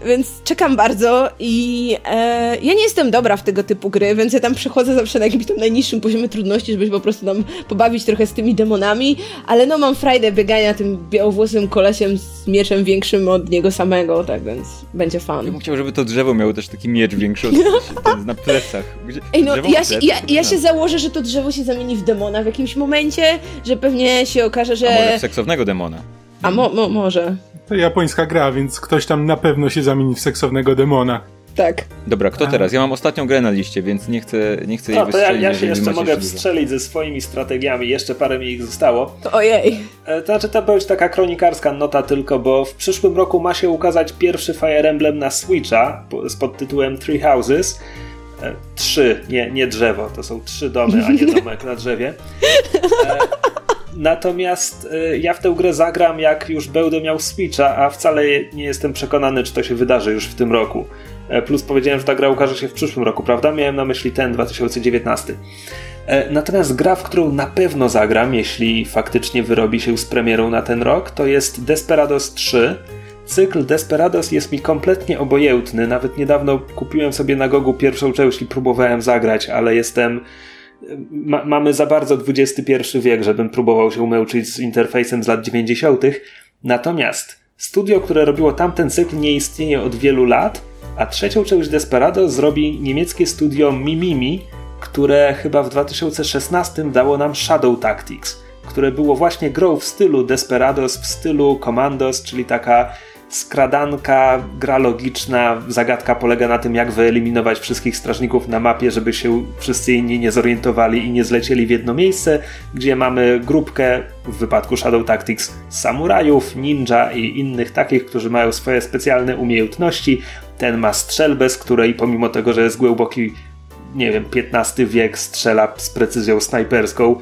Więc czekam bardzo i e, ja nie jestem dobra w tego typu gry, więc ja tam przechodzę zawsze na jakimś tam najniższym poziomie trudności, żeby się po prostu tam pobawić trochę z tymi demonami, ale no mam frajdę biegania tym białowłosym kolesiem z mieczem większym od niego samego, tak więc będzie fan. Ja bym chciał, żeby to drzewo miało też taki miecz większy od ten na plecach. Gdzie, Ej no, ja się, ja, ja się założę, że to drzewo się zamieni w demona w jakimś momencie, że pewnie się okaże, że... A może w seksownego demona. A mo, mo może. To japońska gra, więc ktoś tam na pewno się zamieni w seksownego demona. Tak. Dobra, kto teraz? Ja mam ostatnią grę na liście, więc nie chcę, nie chcę jej no, wystrzelić. Ja, ja się jeszcze mogę wstrzelić ze swoimi strategiami, jeszcze parę mi ich zostało. Ojej. E, to znaczy, to być taka kronikarska nota tylko, bo w przyszłym roku ma się ukazać pierwszy Fire Emblem na Switcha z pod tytułem Three Houses. E, trzy, nie, nie drzewo, to są trzy domy, a nie *laughs* domek na drzewie. Natomiast y, ja w tę grę zagram, jak już będę miał Switcha, a wcale nie jestem przekonany, czy to się wydarzy już w tym roku. E, plus powiedziałem, że ta gra ukaże się w przyszłym roku, prawda? Miałem na myśli ten 2019. E, natomiast gra, w którą na pewno zagram, jeśli faktycznie wyrobi się z premierą na ten rok, to jest Desperados 3. Cykl Desperados jest mi kompletnie obojętny. Nawet niedawno kupiłem sobie na Gogu pierwszą część i próbowałem zagrać, ale jestem ma, mamy za bardzo XXI wiek, żebym próbował się umęczyć z interfejsem z lat 90. Natomiast studio, które robiło tamten cykl, nie istnieje od wielu lat, a trzecią część Desperado zrobi niemieckie studio Mimimi, które chyba w 2016 dało nam Shadow Tactics, które było właśnie grą w stylu Desperados, w stylu Commandos, czyli taka skradanka, gra logiczna, zagadka polega na tym, jak wyeliminować wszystkich strażników na mapie, żeby się wszyscy inni nie zorientowali i nie zlecieli w jedno miejsce, gdzie mamy grupkę, w wypadku Shadow Tactics, samurajów, ninja i innych takich, którzy mają swoje specjalne umiejętności. Ten ma strzelbę, z której pomimo tego, że jest głęboki, nie wiem, XV wiek, strzela z precyzją snajperską.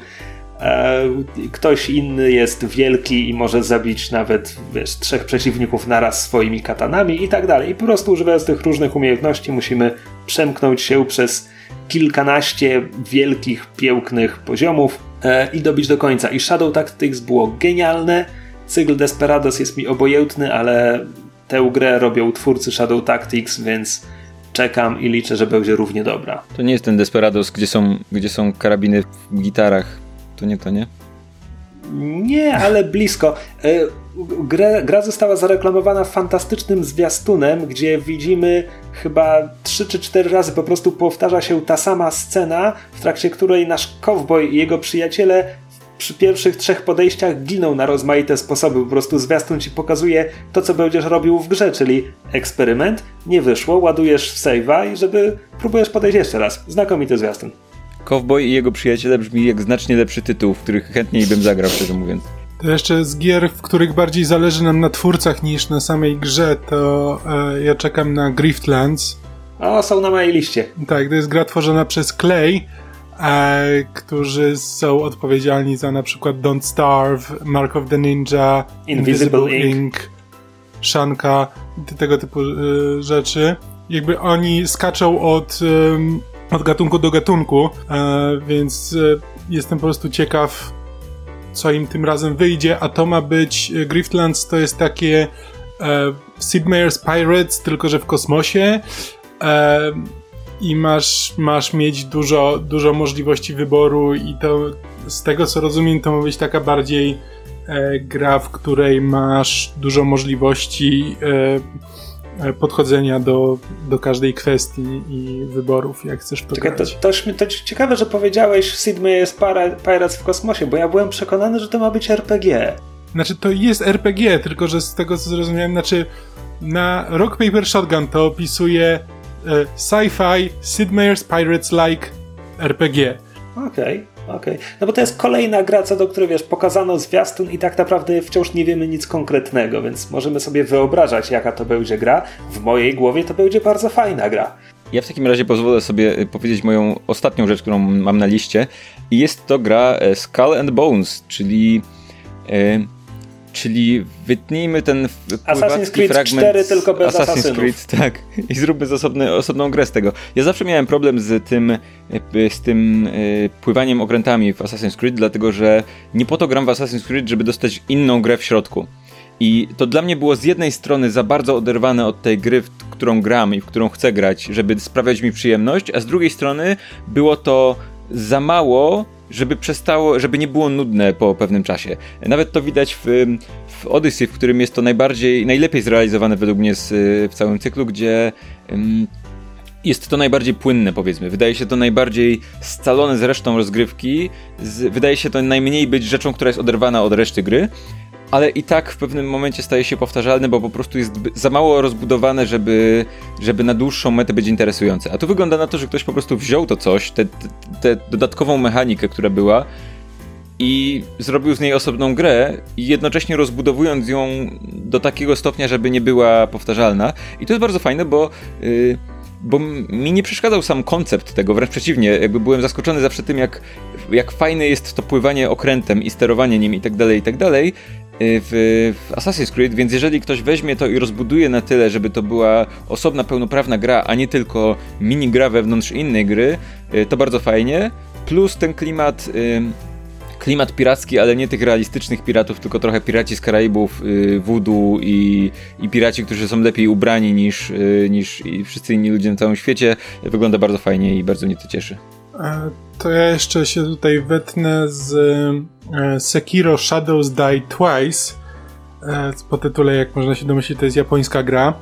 E, ktoś inny jest wielki i może zabić nawet wiesz, trzech przeciwników naraz swoimi katanami i tak dalej. I po prostu używając tych różnych umiejętności musimy przemknąć się przez kilkanaście wielkich, pięknych poziomów e, i dobić do końca. I Shadow Tactics było genialne. Cykl Desperados jest mi obojętny, ale tę grę robią twórcy Shadow Tactics, więc czekam i liczę, że będzie równie dobra. To nie jest ten Desperados, gdzie są, gdzie są karabiny w gitarach to nie to, nie? Nie, ale blisko. E, gra, gra została zareklamowana fantastycznym zwiastunem, gdzie widzimy chyba 3 czy 4 razy po prostu powtarza się ta sama scena, w trakcie której nasz cowboy i jego przyjaciele przy pierwszych trzech podejściach giną na rozmaite sposoby. Po prostu zwiastun ci pokazuje to, co będziesz robił w grze, czyli eksperyment, nie wyszło, ładujesz w save'a i żeby próbujesz podejść jeszcze raz. Znakomity zwiastun. Cowboy i jego przyjaciele brzmi jak znacznie lepszy tytuł, w których chętniej bym zagrał, szczerze mówiąc. To jeszcze z gier, w których bardziej zależy nam na twórcach niż na samej grze, to e, ja czekam na Griftlands. O, są na mojej liście. Tak, to jest gra tworzona przez Clay, e, którzy są odpowiedzialni za na przykład Don't Starve, Mark of the Ninja, Invisible Invisible, Ink. Ink, Shanka, te- tego typu e, rzeczy. Jakby oni skaczą od, em, od gatunku do gatunku, e, więc e, jestem po prostu ciekaw, co im tym razem wyjdzie, a to ma być e, Griftlands to jest takie Sid Meier's Pirates, tylko że w kosmosie i masz, masz mieć dużo, dużo możliwości wyboru i to z tego co rozumiem to ma być taka bardziej gra, w której masz dużo możliwości podchodzenia do, do każdej kwestii i wyborów, jak chcesz to Czekaj, to, grać. to, to ciekawe, że powiedziałeś Sid Meier's Para- Pirates w kosmosie, bo ja byłem przekonany, że to ma być RPG. Znaczy, to jest RPG, tylko że z tego co zrozumiałem, znaczy na Rock Paper Shotgun to opisuje e, sci-fi Sid Meier's Pirates-like RPG. Okej, okej. No bo to jest kolejna gra, co do której, wiesz, pokazano zwiastun i tak naprawdę wciąż nie wiemy nic konkretnego, więc możemy sobie wyobrażać, jaka to będzie gra. W mojej głowie to będzie bardzo fajna gra. Ja w takim razie pozwolę sobie y, powiedzieć moją ostatnią rzecz, którą mam na liście. I jest to gra e, Skull and Bones, czyli. E, czyli wytnijmy ten pływacki Creed fragment 4 z tylko bez Assassin's asasynów. Creed, *laughs* tak. I zróbmy z osobny, osobną grę z tego. Ja zawsze miałem problem z tym, e, z tym e, pływaniem okrętami w Assassin's Creed, dlatego że nie po to gram w Assassin's Creed, żeby dostać inną grę w środku. I to dla mnie było z jednej strony za bardzo oderwane od tej gry, w którą gram i w którą chcę grać, żeby sprawiać mi przyjemność, a z drugiej strony było to za mało, żeby przestało, żeby nie było nudne po pewnym czasie. Nawet to widać w, w Odyssey, w którym jest to najbardziej, najlepiej zrealizowane według mnie z, w całym cyklu, gdzie ym, jest to najbardziej płynne, powiedzmy. Wydaje się to najbardziej scalone z resztą rozgrywki. Z, wydaje się to najmniej być rzeczą, która jest oderwana od reszty gry. Ale i tak w pewnym momencie staje się powtarzalne, bo po prostu jest za mało rozbudowane, żeby, żeby na dłuższą metę być interesujące. A tu wygląda na to, że ktoś po prostu wziął to coś, tę dodatkową mechanikę, która była, i zrobił z niej osobną grę jednocześnie rozbudowując ją do takiego stopnia, żeby nie była powtarzalna. I to jest bardzo fajne, bo. Yy, bo mi nie przeszkadzał sam koncept tego, wręcz przeciwnie, jakby byłem zaskoczony zawsze tym, jak, jak fajne jest to pływanie okrętem i sterowanie nim i tak dalej, i tak dalej w, w Assassin's Creed, więc jeżeli ktoś weźmie to i rozbuduje na tyle, żeby to była osobna, pełnoprawna gra, a nie tylko mini gra wewnątrz innej gry, yy, to bardzo fajnie. Plus ten klimat yy, klimat piracki, ale nie tych realistycznych piratów, tylko trochę piraci z Karaibów, y, voodoo i, i piraci, którzy są lepiej ubrani niż, y, niż wszyscy inni ludzie na całym świecie. Wygląda bardzo fajnie i bardzo mnie to cieszy. E, To ja jeszcze się tutaj wetnę z e, Sekiro Shadows Die Twice. E, Po tytule, jak można się domyślić, to jest japońska gra.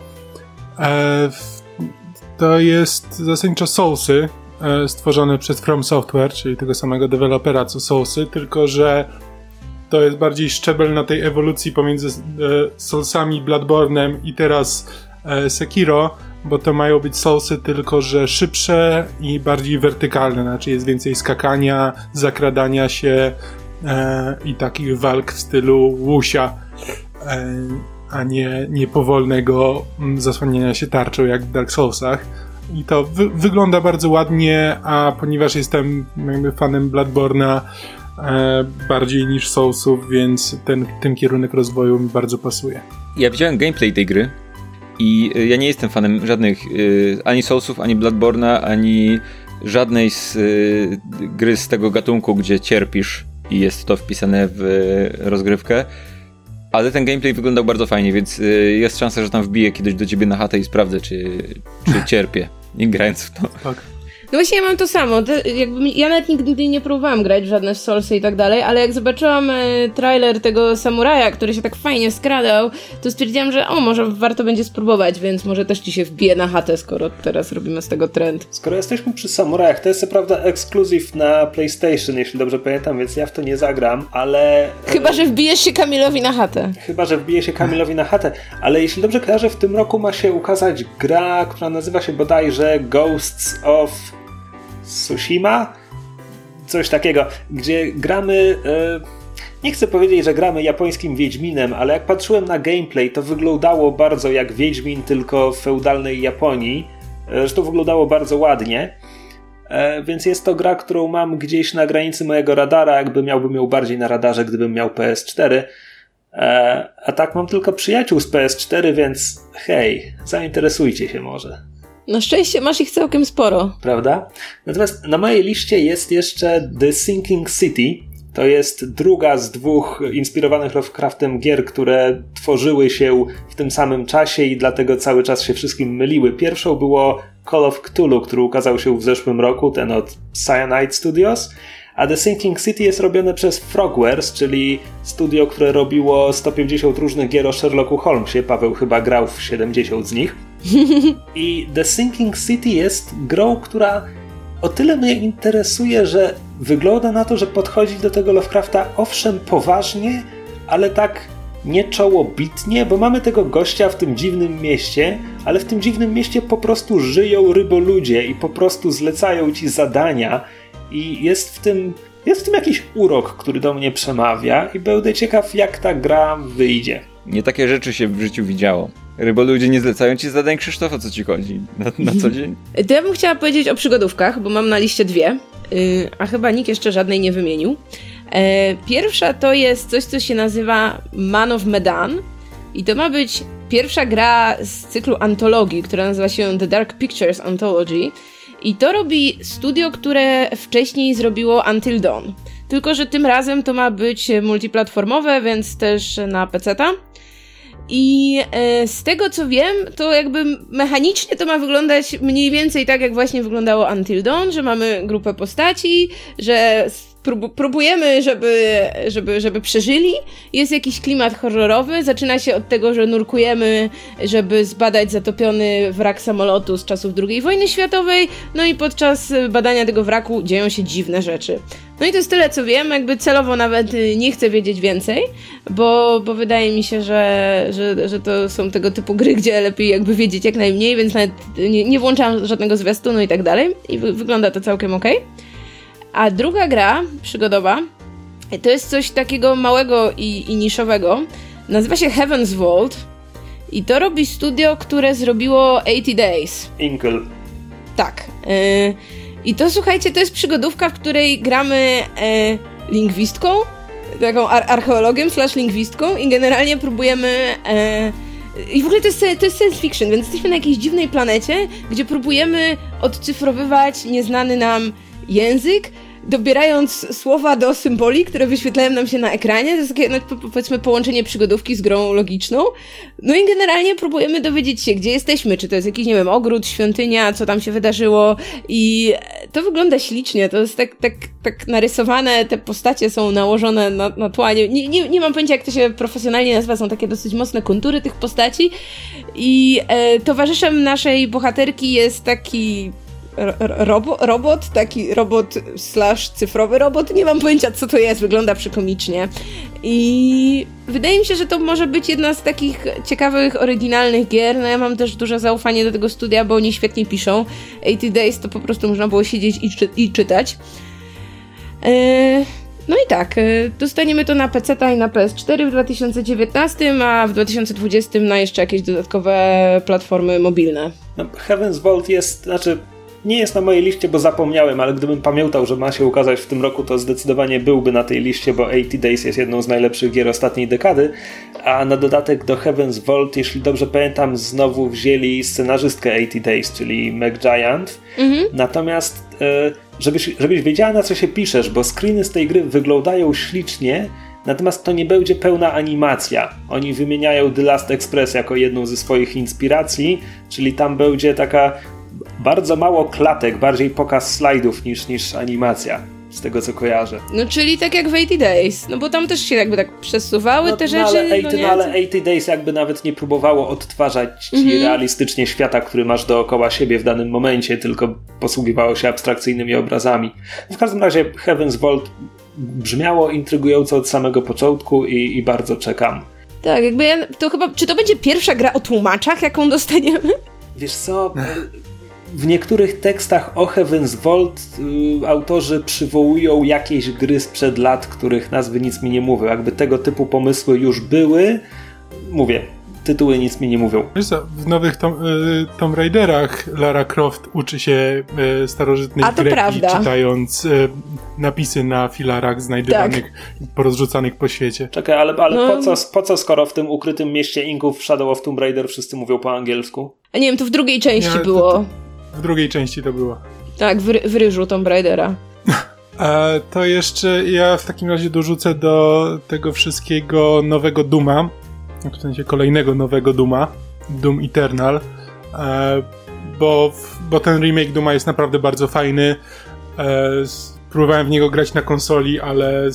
To jest zasadniczo Soulsy, stworzone przez From Software, czyli tego samego dewelopera co Soulsy, tylko że to jest bardziej szczebel na tej ewolucji pomiędzy Soulsami, Bloodborne'em i teraz Sekiro, bo to mają być Soulsy, tylko że szybsze i bardziej wertykalne, znaczy jest więcej skakania, zakradania się e, i takich walk w stylu łusia, e, a nie, nie powolnego mm, zasłaniania się tarczą jak w Dark Soulsach. I to wy- wygląda bardzo ładnie, a ponieważ jestem jakby fanem Bloodborne'a e, bardziej niż Soulsów, więc ten, ten kierunek rozwoju mi bardzo pasuje. Ja widziałem gameplay tej gry i y, ja nie jestem fanem żadnych y, ani Soulsów, ani Bloodborne'a, ani żadnej z y, gry z tego gatunku, gdzie cierpisz i jest to wpisane w rozgrywkę. Ale ten gameplay wyglądał bardzo fajnie, więc jest szansa, że tam wbiję kiedyś do ciebie na chatę i sprawdzę, czy, czy *laughs* cierpię, nie grając w to. Tak. No właśnie ja mam to samo. Te, jakby, ja nawet nigdy nie próbowałam grać w żadne Soulsy i tak dalej, ale jak zobaczyłam e, trailer tego samuraja, który się tak fajnie skradał, to stwierdziłam, że o, może warto będzie spróbować, więc może też ci się wbije na chatę, skoro teraz robimy z tego trend. Skoro jesteśmy przy samurajach, to jest co prawda ekskluzyw na PlayStation, jeśli dobrze pamiętam, więc ja w to nie zagram, ale... e, Chyba, że wbijesz się Kamilowi na chatę. Chyba, że wbije się Kamilowi na chatę, ale jeśli dobrze kojarzę, w tym roku ma się ukazać gra, która nazywa się bodajże Ghosts of Tsushima? Coś takiego, gdzie gramy... E, nie chcę powiedzieć, że gramy japońskim Wiedźminem, ale jak patrzyłem na gameplay, to wyglądało bardzo jak Wiedźmin, tylko w feudalnej Japonii. E, Że to wyglądało bardzo ładnie. E, Więc jest to gra, którą mam gdzieś na granicy mojego radara, jakby miałbym ją bardziej na radarze, gdybym miał PS4. E, A tak mam tylko przyjaciół z PS4, więc hej, zainteresujcie się może. Na szczęście masz ich całkiem sporo. Prawda? Natomiast na mojej liście jest jeszcze The Sinking City. To jest druga z dwóch inspirowanych Lovecraftem gier, które tworzyły się w tym samym czasie i dlatego cały czas się wszystkim myliły. Pierwszą było Call of Cthulhu, który ukazał się w zeszłym roku, ten od Cyanide Studios. A The Sinking City jest robione przez Frogwares, czyli studio, które robiło 150 różnych gier o Sherlocku Holmesie. Paweł chyba grał w 70 z nich. I The Sinking City jest grą, która o tyle mnie interesuje, że wygląda na to, że podchodzi do tego Lovecrafta owszem poważnie, ale tak nie czołobitnie, bo mamy tego gościa w tym dziwnym mieście, ale w tym dziwnym mieście po prostu żyją ryboludzie i po prostu zlecają ci zadania i jest w tym jest w tym jakiś urok, który do mnie przemawia i będę ciekaw jak ta gra wyjdzie. Nie takie rzeczy się w życiu widziało. Ryboludzie nie zlecają ci zadań Krzysztof, o co ci chodzi? Na, na co dzień? *laughs* To ja bym chciała powiedzieć o przygodówkach, bo mam na liście dwie, yy, a chyba nikt jeszcze żadnej nie wymienił. E, pierwsza to jest coś, co się nazywa Man of Medan i to ma być pierwsza gra z cyklu antologii, która nazywa się The Dark Pictures Anthology i to robi studio, które wcześniej zrobiło Until Dawn. Tylko, że tym razem to ma być multiplatformowe, więc też na PC-ta. I e, z tego co wiem, to jakby mechanicznie to ma wyglądać mniej więcej tak, jak właśnie wyglądało Until Dawn, że mamy grupę postaci, że sprób- próbujemy, żeby, żeby, żeby przeżyli. Jest jakiś klimat horrorowy. Zaczyna się od tego, że nurkujemy, żeby zbadać zatopiony wrak samolotu z czasów II wojny światowej. No i podczas badania tego wraku dzieją się dziwne rzeczy. No i to jest tyle, co wiem. Jakby celowo nawet y, nie chcę wiedzieć więcej, bo, bo wydaje mi się, że, że, że to są tego typu gry, gdzie lepiej jakby wiedzieć jak najmniej, więc nawet nie, nie włączam żadnego zwiastunu i tak dalej. I wy, wygląda to całkiem ok. A druga gra przygodowa to jest coś takiego małego i, i niszowego. Nazywa się Heaven's Vault i to robi studio, które zrobiło 80 Days. Inkle. Tak. y, I to słuchajcie, to jest przygodówka, w której gramy e, lingwistką, taką ar- archeologiem slash lingwistką i generalnie próbujemy. E, I w ogóle to jest, to jest science fiction, więc jesteśmy na jakiejś dziwnej planecie, gdzie próbujemy odcyfrowywać nieznany nam język, dobierając słowa do symboli, które wyświetlają nam się na ekranie. To jest takie, no, po- powiedzmy, połączenie przygodówki z grą logiczną. No i generalnie próbujemy dowiedzieć się, gdzie jesteśmy, czy to jest jakiś, nie wiem, ogród, świątynia, co tam się wydarzyło. I to wygląda ślicznie, to jest tak, tak, tak narysowane, te postacie są nałożone na, na tła, nie, nie, nie, mam pojęcia, jak to się profesjonalnie nazywa, są takie dosyć mocne kontury tych postaci. I e, towarzyszem naszej bohaterki jest taki robo, robot, taki robot slash cyfrowy robot, nie mam pojęcia co to jest, wygląda przekomicznie. I wydaje mi się, że to może być jedna z takich ciekawych, oryginalnych gier. No ja mam też duże zaufanie do tego studia, bo oni świetnie piszą. 80 Days to po prostu można było siedzieć i, czy- i czytać. Eee, no i tak, e, dostaniemy to na PC i na PS4 w 2019, a w 2020 na jeszcze jakieś dodatkowe platformy mobilne. No, Heaven's Vault jest, znaczy nie jest na mojej liście, bo zapomniałem, ale gdybym pamiętał, że ma się ukazać w tym roku, to zdecydowanie byłby na tej liście, bo 80 Days jest jedną z najlepszych gier ostatniej dekady, a na dodatek do Heaven's Vault, jeśli dobrze pamiętam, znowu wzięli scenarzystkę 80 Days, czyli Meg Giant. Natomiast e, żebyś, żebyś wiedziała na co się piszesz, bo screeny z tej gry wyglądają ślicznie, Natomiast to nie będzie pełna animacja. Oni wymieniają The Last Express jako jedną ze swoich inspiracji, czyli tam będzie taka bardzo mało klatek, bardziej pokaz slajdów niż, niż animacja. Z tego co kojarzę. No czyli tak jak w 80 Days, no bo tam też się jakby tak przesuwały No, te no, rzeczy. ale, 80, no no, ale 80 Days jakby nawet nie próbowało odtwarzać ci Mhm. realistycznie świata, który masz dookoła siebie w danym momencie, tylko posługiwało się abstrakcyjnymi obrazami. W każdym razie Heaven's Vault brzmiało intrygująco od samego początku i, i bardzo czekam. Tak, jakby ja, to chyba, czy to będzie pierwsza gra o tłumaczach, jaką dostaniemy? Wiesz co, w niektórych tekstach o Heaven's Vault y, autorzy przywołują jakieś gry sprzed lat, których nazwy nic mi nie mówią. Jakby tego typu pomysły już były, mówię, tytuły nic mi nie mówią. Wiesz co, w nowych Tom, y, Tomb Raiderach Lara Croft uczy się y, starożytnej to greki, prawda. czytając y, napisy na filarach znajdywanych Tak. porozrzucanych po świecie. Czekaj, ale, ale No. po, co, po co skoro w tym ukrytym mieście Inków w Shadow of Tomb Raider wszyscy mówią po angielsku? A nie wiem, to w drugiej części Nie, to- było. W drugiej części to było. Tak, w, w ryżu Tomb Raidera. *laughs* A to jeszcze ja w takim razie dorzucę do tego wszystkiego nowego Duma, w sensie kolejnego nowego Duma, Doom Eternal, e, bo, bo ten remake Duma jest naprawdę bardzo fajny. E, próbowałem w niego grać na konsoli, ale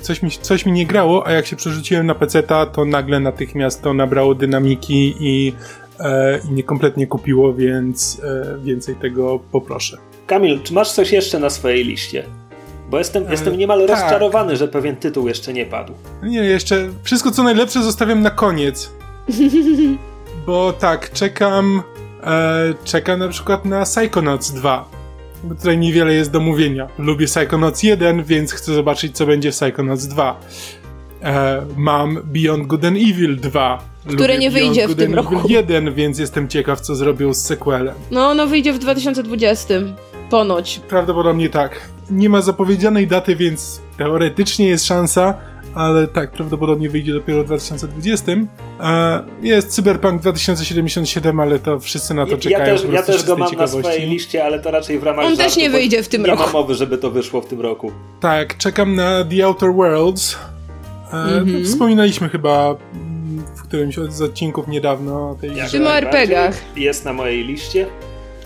coś mi, coś mi nie grało, a jak się przerzuciłem na PC, to nagle natychmiast to nabrało dynamiki i, i mnie kompletnie kupiło, więc e, więcej tego poproszę. Kamil, czy masz coś jeszcze na swojej liście? Bo jestem, E, jestem niemal tak. rozczarowany, że pewien tytuł jeszcze nie padł. Nie, jeszcze wszystko co najlepsze zostawiam na koniec. *laughs* Bo tak, czekam. E, czekam na przykład na Psychonauts 2. Bo tutaj niewiele jest do mówienia. Lubię Psychonauts 1, więc chcę zobaczyć, co będzie w Psychonauts 2. E, mam Beyond Good and Evil 2. Które nie wyjdzie w tym roku. 1, więc jestem ciekaw, co zrobią z sequelem. No, no wyjdzie w 2020. Ponoć. Prawdopodobnie tak. Nie ma zapowiedzianej daty, więc teoretycznie jest szansa, ale tak, prawdopodobnie wyjdzie dopiero w 2020. E, Jest Cyberpunk 2077, ale to wszyscy na to Ja, czekają. ja też, ja też go mam na ciekawości. swojej liście, ale to raczej w ramach On też żartu, nie bo wyjdzie w tym nie roku. ma mowy, żeby to wyszło w tym roku. Tak, czekam na The Outer Worlds. E, Mhm. Wspominaliśmy chyba mm, w którymś z odcinków niedawno tej Jak Tym o. RPG-ach. Jest na mojej liście.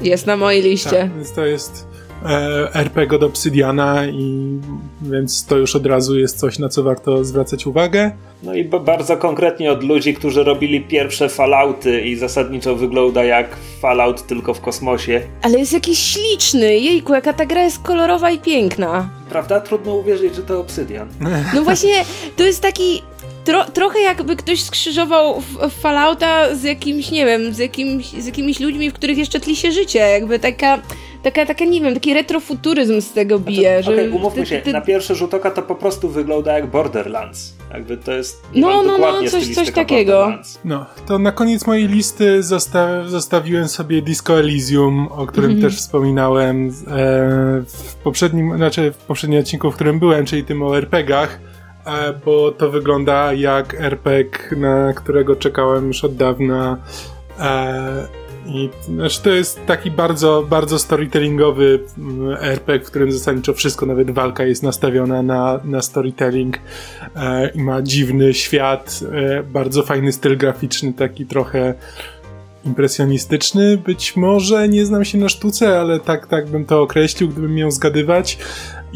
Jest na mojej liście. Tak, więc to jest e, RPG od Obsidiana i więc to już od razu jest coś, na co warto zwracać uwagę. No i bardzo konkretnie od ludzi, którzy robili pierwsze Fallouty i zasadniczo wygląda jak Fallout tylko w kosmosie. Ale jest jakiś śliczny. Jejku, jaka ta gra jest kolorowa i piękna. Prawda? Trudno uwierzyć, że to Obsydian. No właśnie, to jest taki... Tro, trochę jakby ktoś skrzyżował Fallouta z jakimś, nie wiem, z, jakimś, z jakimiś ludźmi, w których jeszcze tli się życie. Jakby taka, taka, taka nie wiem, taki retrofuturyzm z tego bije. Znaczy, że umówmy ty- się, ty- na pierwszy rzut oka to po prostu wygląda jak Borderlands. Jakby to jest No, no, no, dokładnie coś- coś takiego. No, to na koniec mojej listy zosta zostawiłem sobie Disco Elysium, o którym Mhm. też wspominałem e, w poprzednim, znaczy w poprzednim odcinku, w którym byłem, czyli tym o RPGach, bo to wygląda jak RPG, na którego czekałem już od dawna. E, i znaczy to jest taki bardzo, bardzo storytellingowy mm, RPG, w którym zasadniczo wszystko, nawet walka jest nastawiona na, na storytelling e, i ma dziwny świat, e, bardzo fajny styl graficzny, taki trochę impresjonistyczny. Być może nie znam się na sztuce, ale tak, tak bym to określił, gdybym miał zgadywać.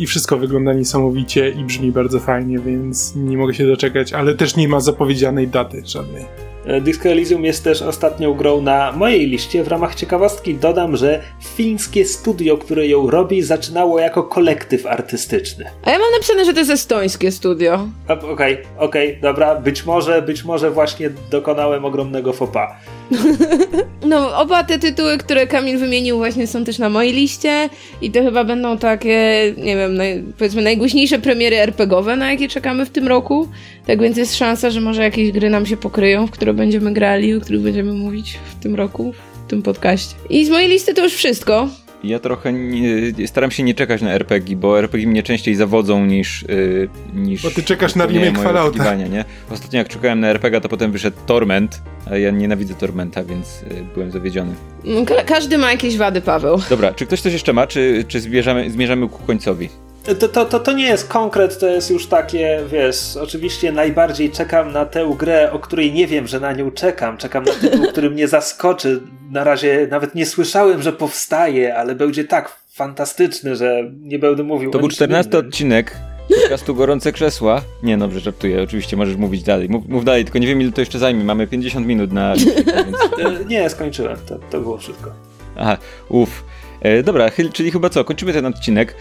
I wszystko wygląda niesamowicie i brzmi bardzo fajnie, więc nie mogę się doczekać, ale też nie ma zapowiedzianej daty żadnej. E, Disco Elysium jest też ostatnią grą na mojej liście. W ramach ciekawostki dodam, że fińskie studio, które ją robi, zaczynało jako kolektyw artystyczny. A ja mam napisane, że to jest estońskie studio. Okej, okej, dobra, być może, być może właśnie dokonałem ogromnego pas. *laughs* No, oba te tytuły, które Kamil wymienił, właśnie są też na mojej liście i to chyba będą takie, nie wiem, naj, powiedzmy najgłośniejsze premiery RPGowe, na jakie czekamy w tym roku. Tak więc jest szansa, że może jakieś gry nam się pokryją, w które będziemy grali, o których będziemy mówić w tym roku, w tym podcaście. I z mojej listy to już wszystko. Ja trochę nie, staram się nie czekać na RPG, bo RPG mnie częściej zawodzą niż. Yy, niż Bo ty czekasz na remake Fallouta. Nie? Ostatnio jak czekałem na RPG, to potem wyszedł Torment, a ja nienawidzę Tormenta, więc yy, byłem zawiedziony. No, Ka- każdy ma jakieś wady, Paweł. Dobra, czy ktoś coś jeszcze ma, czy, czy zmierzamy, zmierzamy ku końcowi? To, to, to, to nie jest konkret, to jest już takie, wiesz, oczywiście najbardziej czekam na tę grę, o której nie wiem, że na nią czekam. Czekam na tytuł, *laughs* który mnie zaskoczy. Na razie nawet nie słyszałem, że powstaje, ale będzie tak fantastyczny, że nie będę mówił To o był niczym 14 innym. odcinek podcastu Gorące Krzesła. Nie, dobrze, żartuję. Oczywiście możesz mówić dalej. Mów, mów dalej, tylko nie wiem ile to jeszcze zajmie. Mamy 50 minut na... *laughs* więc... Nie, skończyłem, to, to było wszystko. Aha, uff. E, dobra, czyli chyba co, kończymy ten odcinek.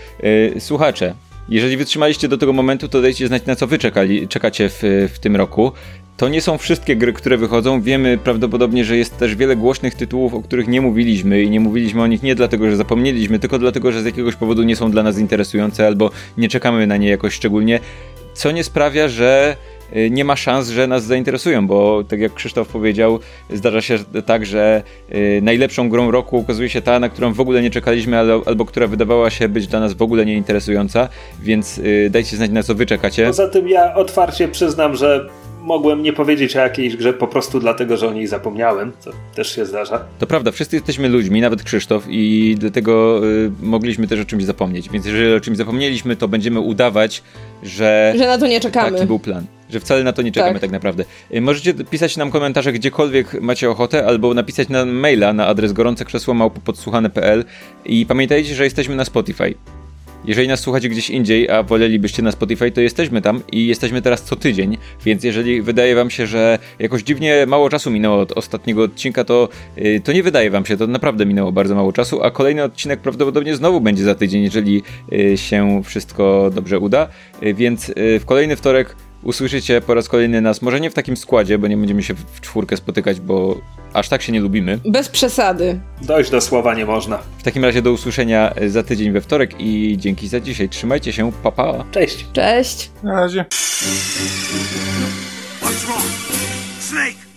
E, słuchacze, jeżeli wytrzymaliście do tego momentu, to dajcie znać, na co wy czekali, czekacie w, w tym roku. To nie są wszystkie gry, które wychodzą. Wiemy prawdopodobnie, że jest też wiele głośnych tytułów, o których nie mówiliśmy i nie mówiliśmy o nich nie dlatego, że zapomnieliśmy, tylko dlatego, że z jakiegoś powodu nie są dla nas interesujące albo nie czekamy na nie jakoś szczególnie, co nie sprawia, że nie ma szans, że nas zainteresują, bo tak jak Krzysztof powiedział, zdarza się tak, że y, najlepszą grą roku okazuje się ta, na którą w ogóle nie czekaliśmy, ale, albo która wydawała się być dla nas w ogóle nieinteresująca, więc y, dajcie znać na co wy czekacie. Poza tym ja otwarcie przyznam, że mogłem nie powiedzieć o jakiejś grze po prostu dlatego, że o niej zapomniałem, co też się zdarza. To prawda, wszyscy jesteśmy ludźmi, nawet Krzysztof i dlatego y, mogliśmy też o czymś zapomnieć, więc jeżeli o czymś zapomnieliśmy, to będziemy udawać, że... Że na to nie czekamy. Taki był plan. Że wcale na to nie czekamy tak, Tak. naprawdę. Y, Możecie pisać nam komentarze gdziekolwiek macie ochotę, albo napisać na maila na adres gorącekrzesło.podsłuchane.pl i pamiętajcie, że jesteśmy na Spotify. Jeżeli nas słuchacie gdzieś indziej, a wolelibyście na Spotify, to jesteśmy tam i jesteśmy teraz co tydzień, więc jeżeli wydaje wam się, że jakoś dziwnie mało czasu minęło od ostatniego odcinka, to, yy, to nie wydaje wam się, to naprawdę minęło bardzo mało czasu, a kolejny odcinek prawdopodobnie znowu będzie za tydzień, jeżeli yy, się wszystko dobrze uda, yy, więc yy, w kolejny wtorek usłyszycie po raz kolejny nas, może nie w takim składzie, bo nie będziemy się w czwórkę spotykać, bo aż tak się nie lubimy. Bez przesady. Dojść do słowa nie można. W takim razie do usłyszenia za tydzień we wtorek i dzięki za dzisiaj. Trzymajcie się, pa pa! Cześć! Cześć. Na razie. What's wrong? Snake!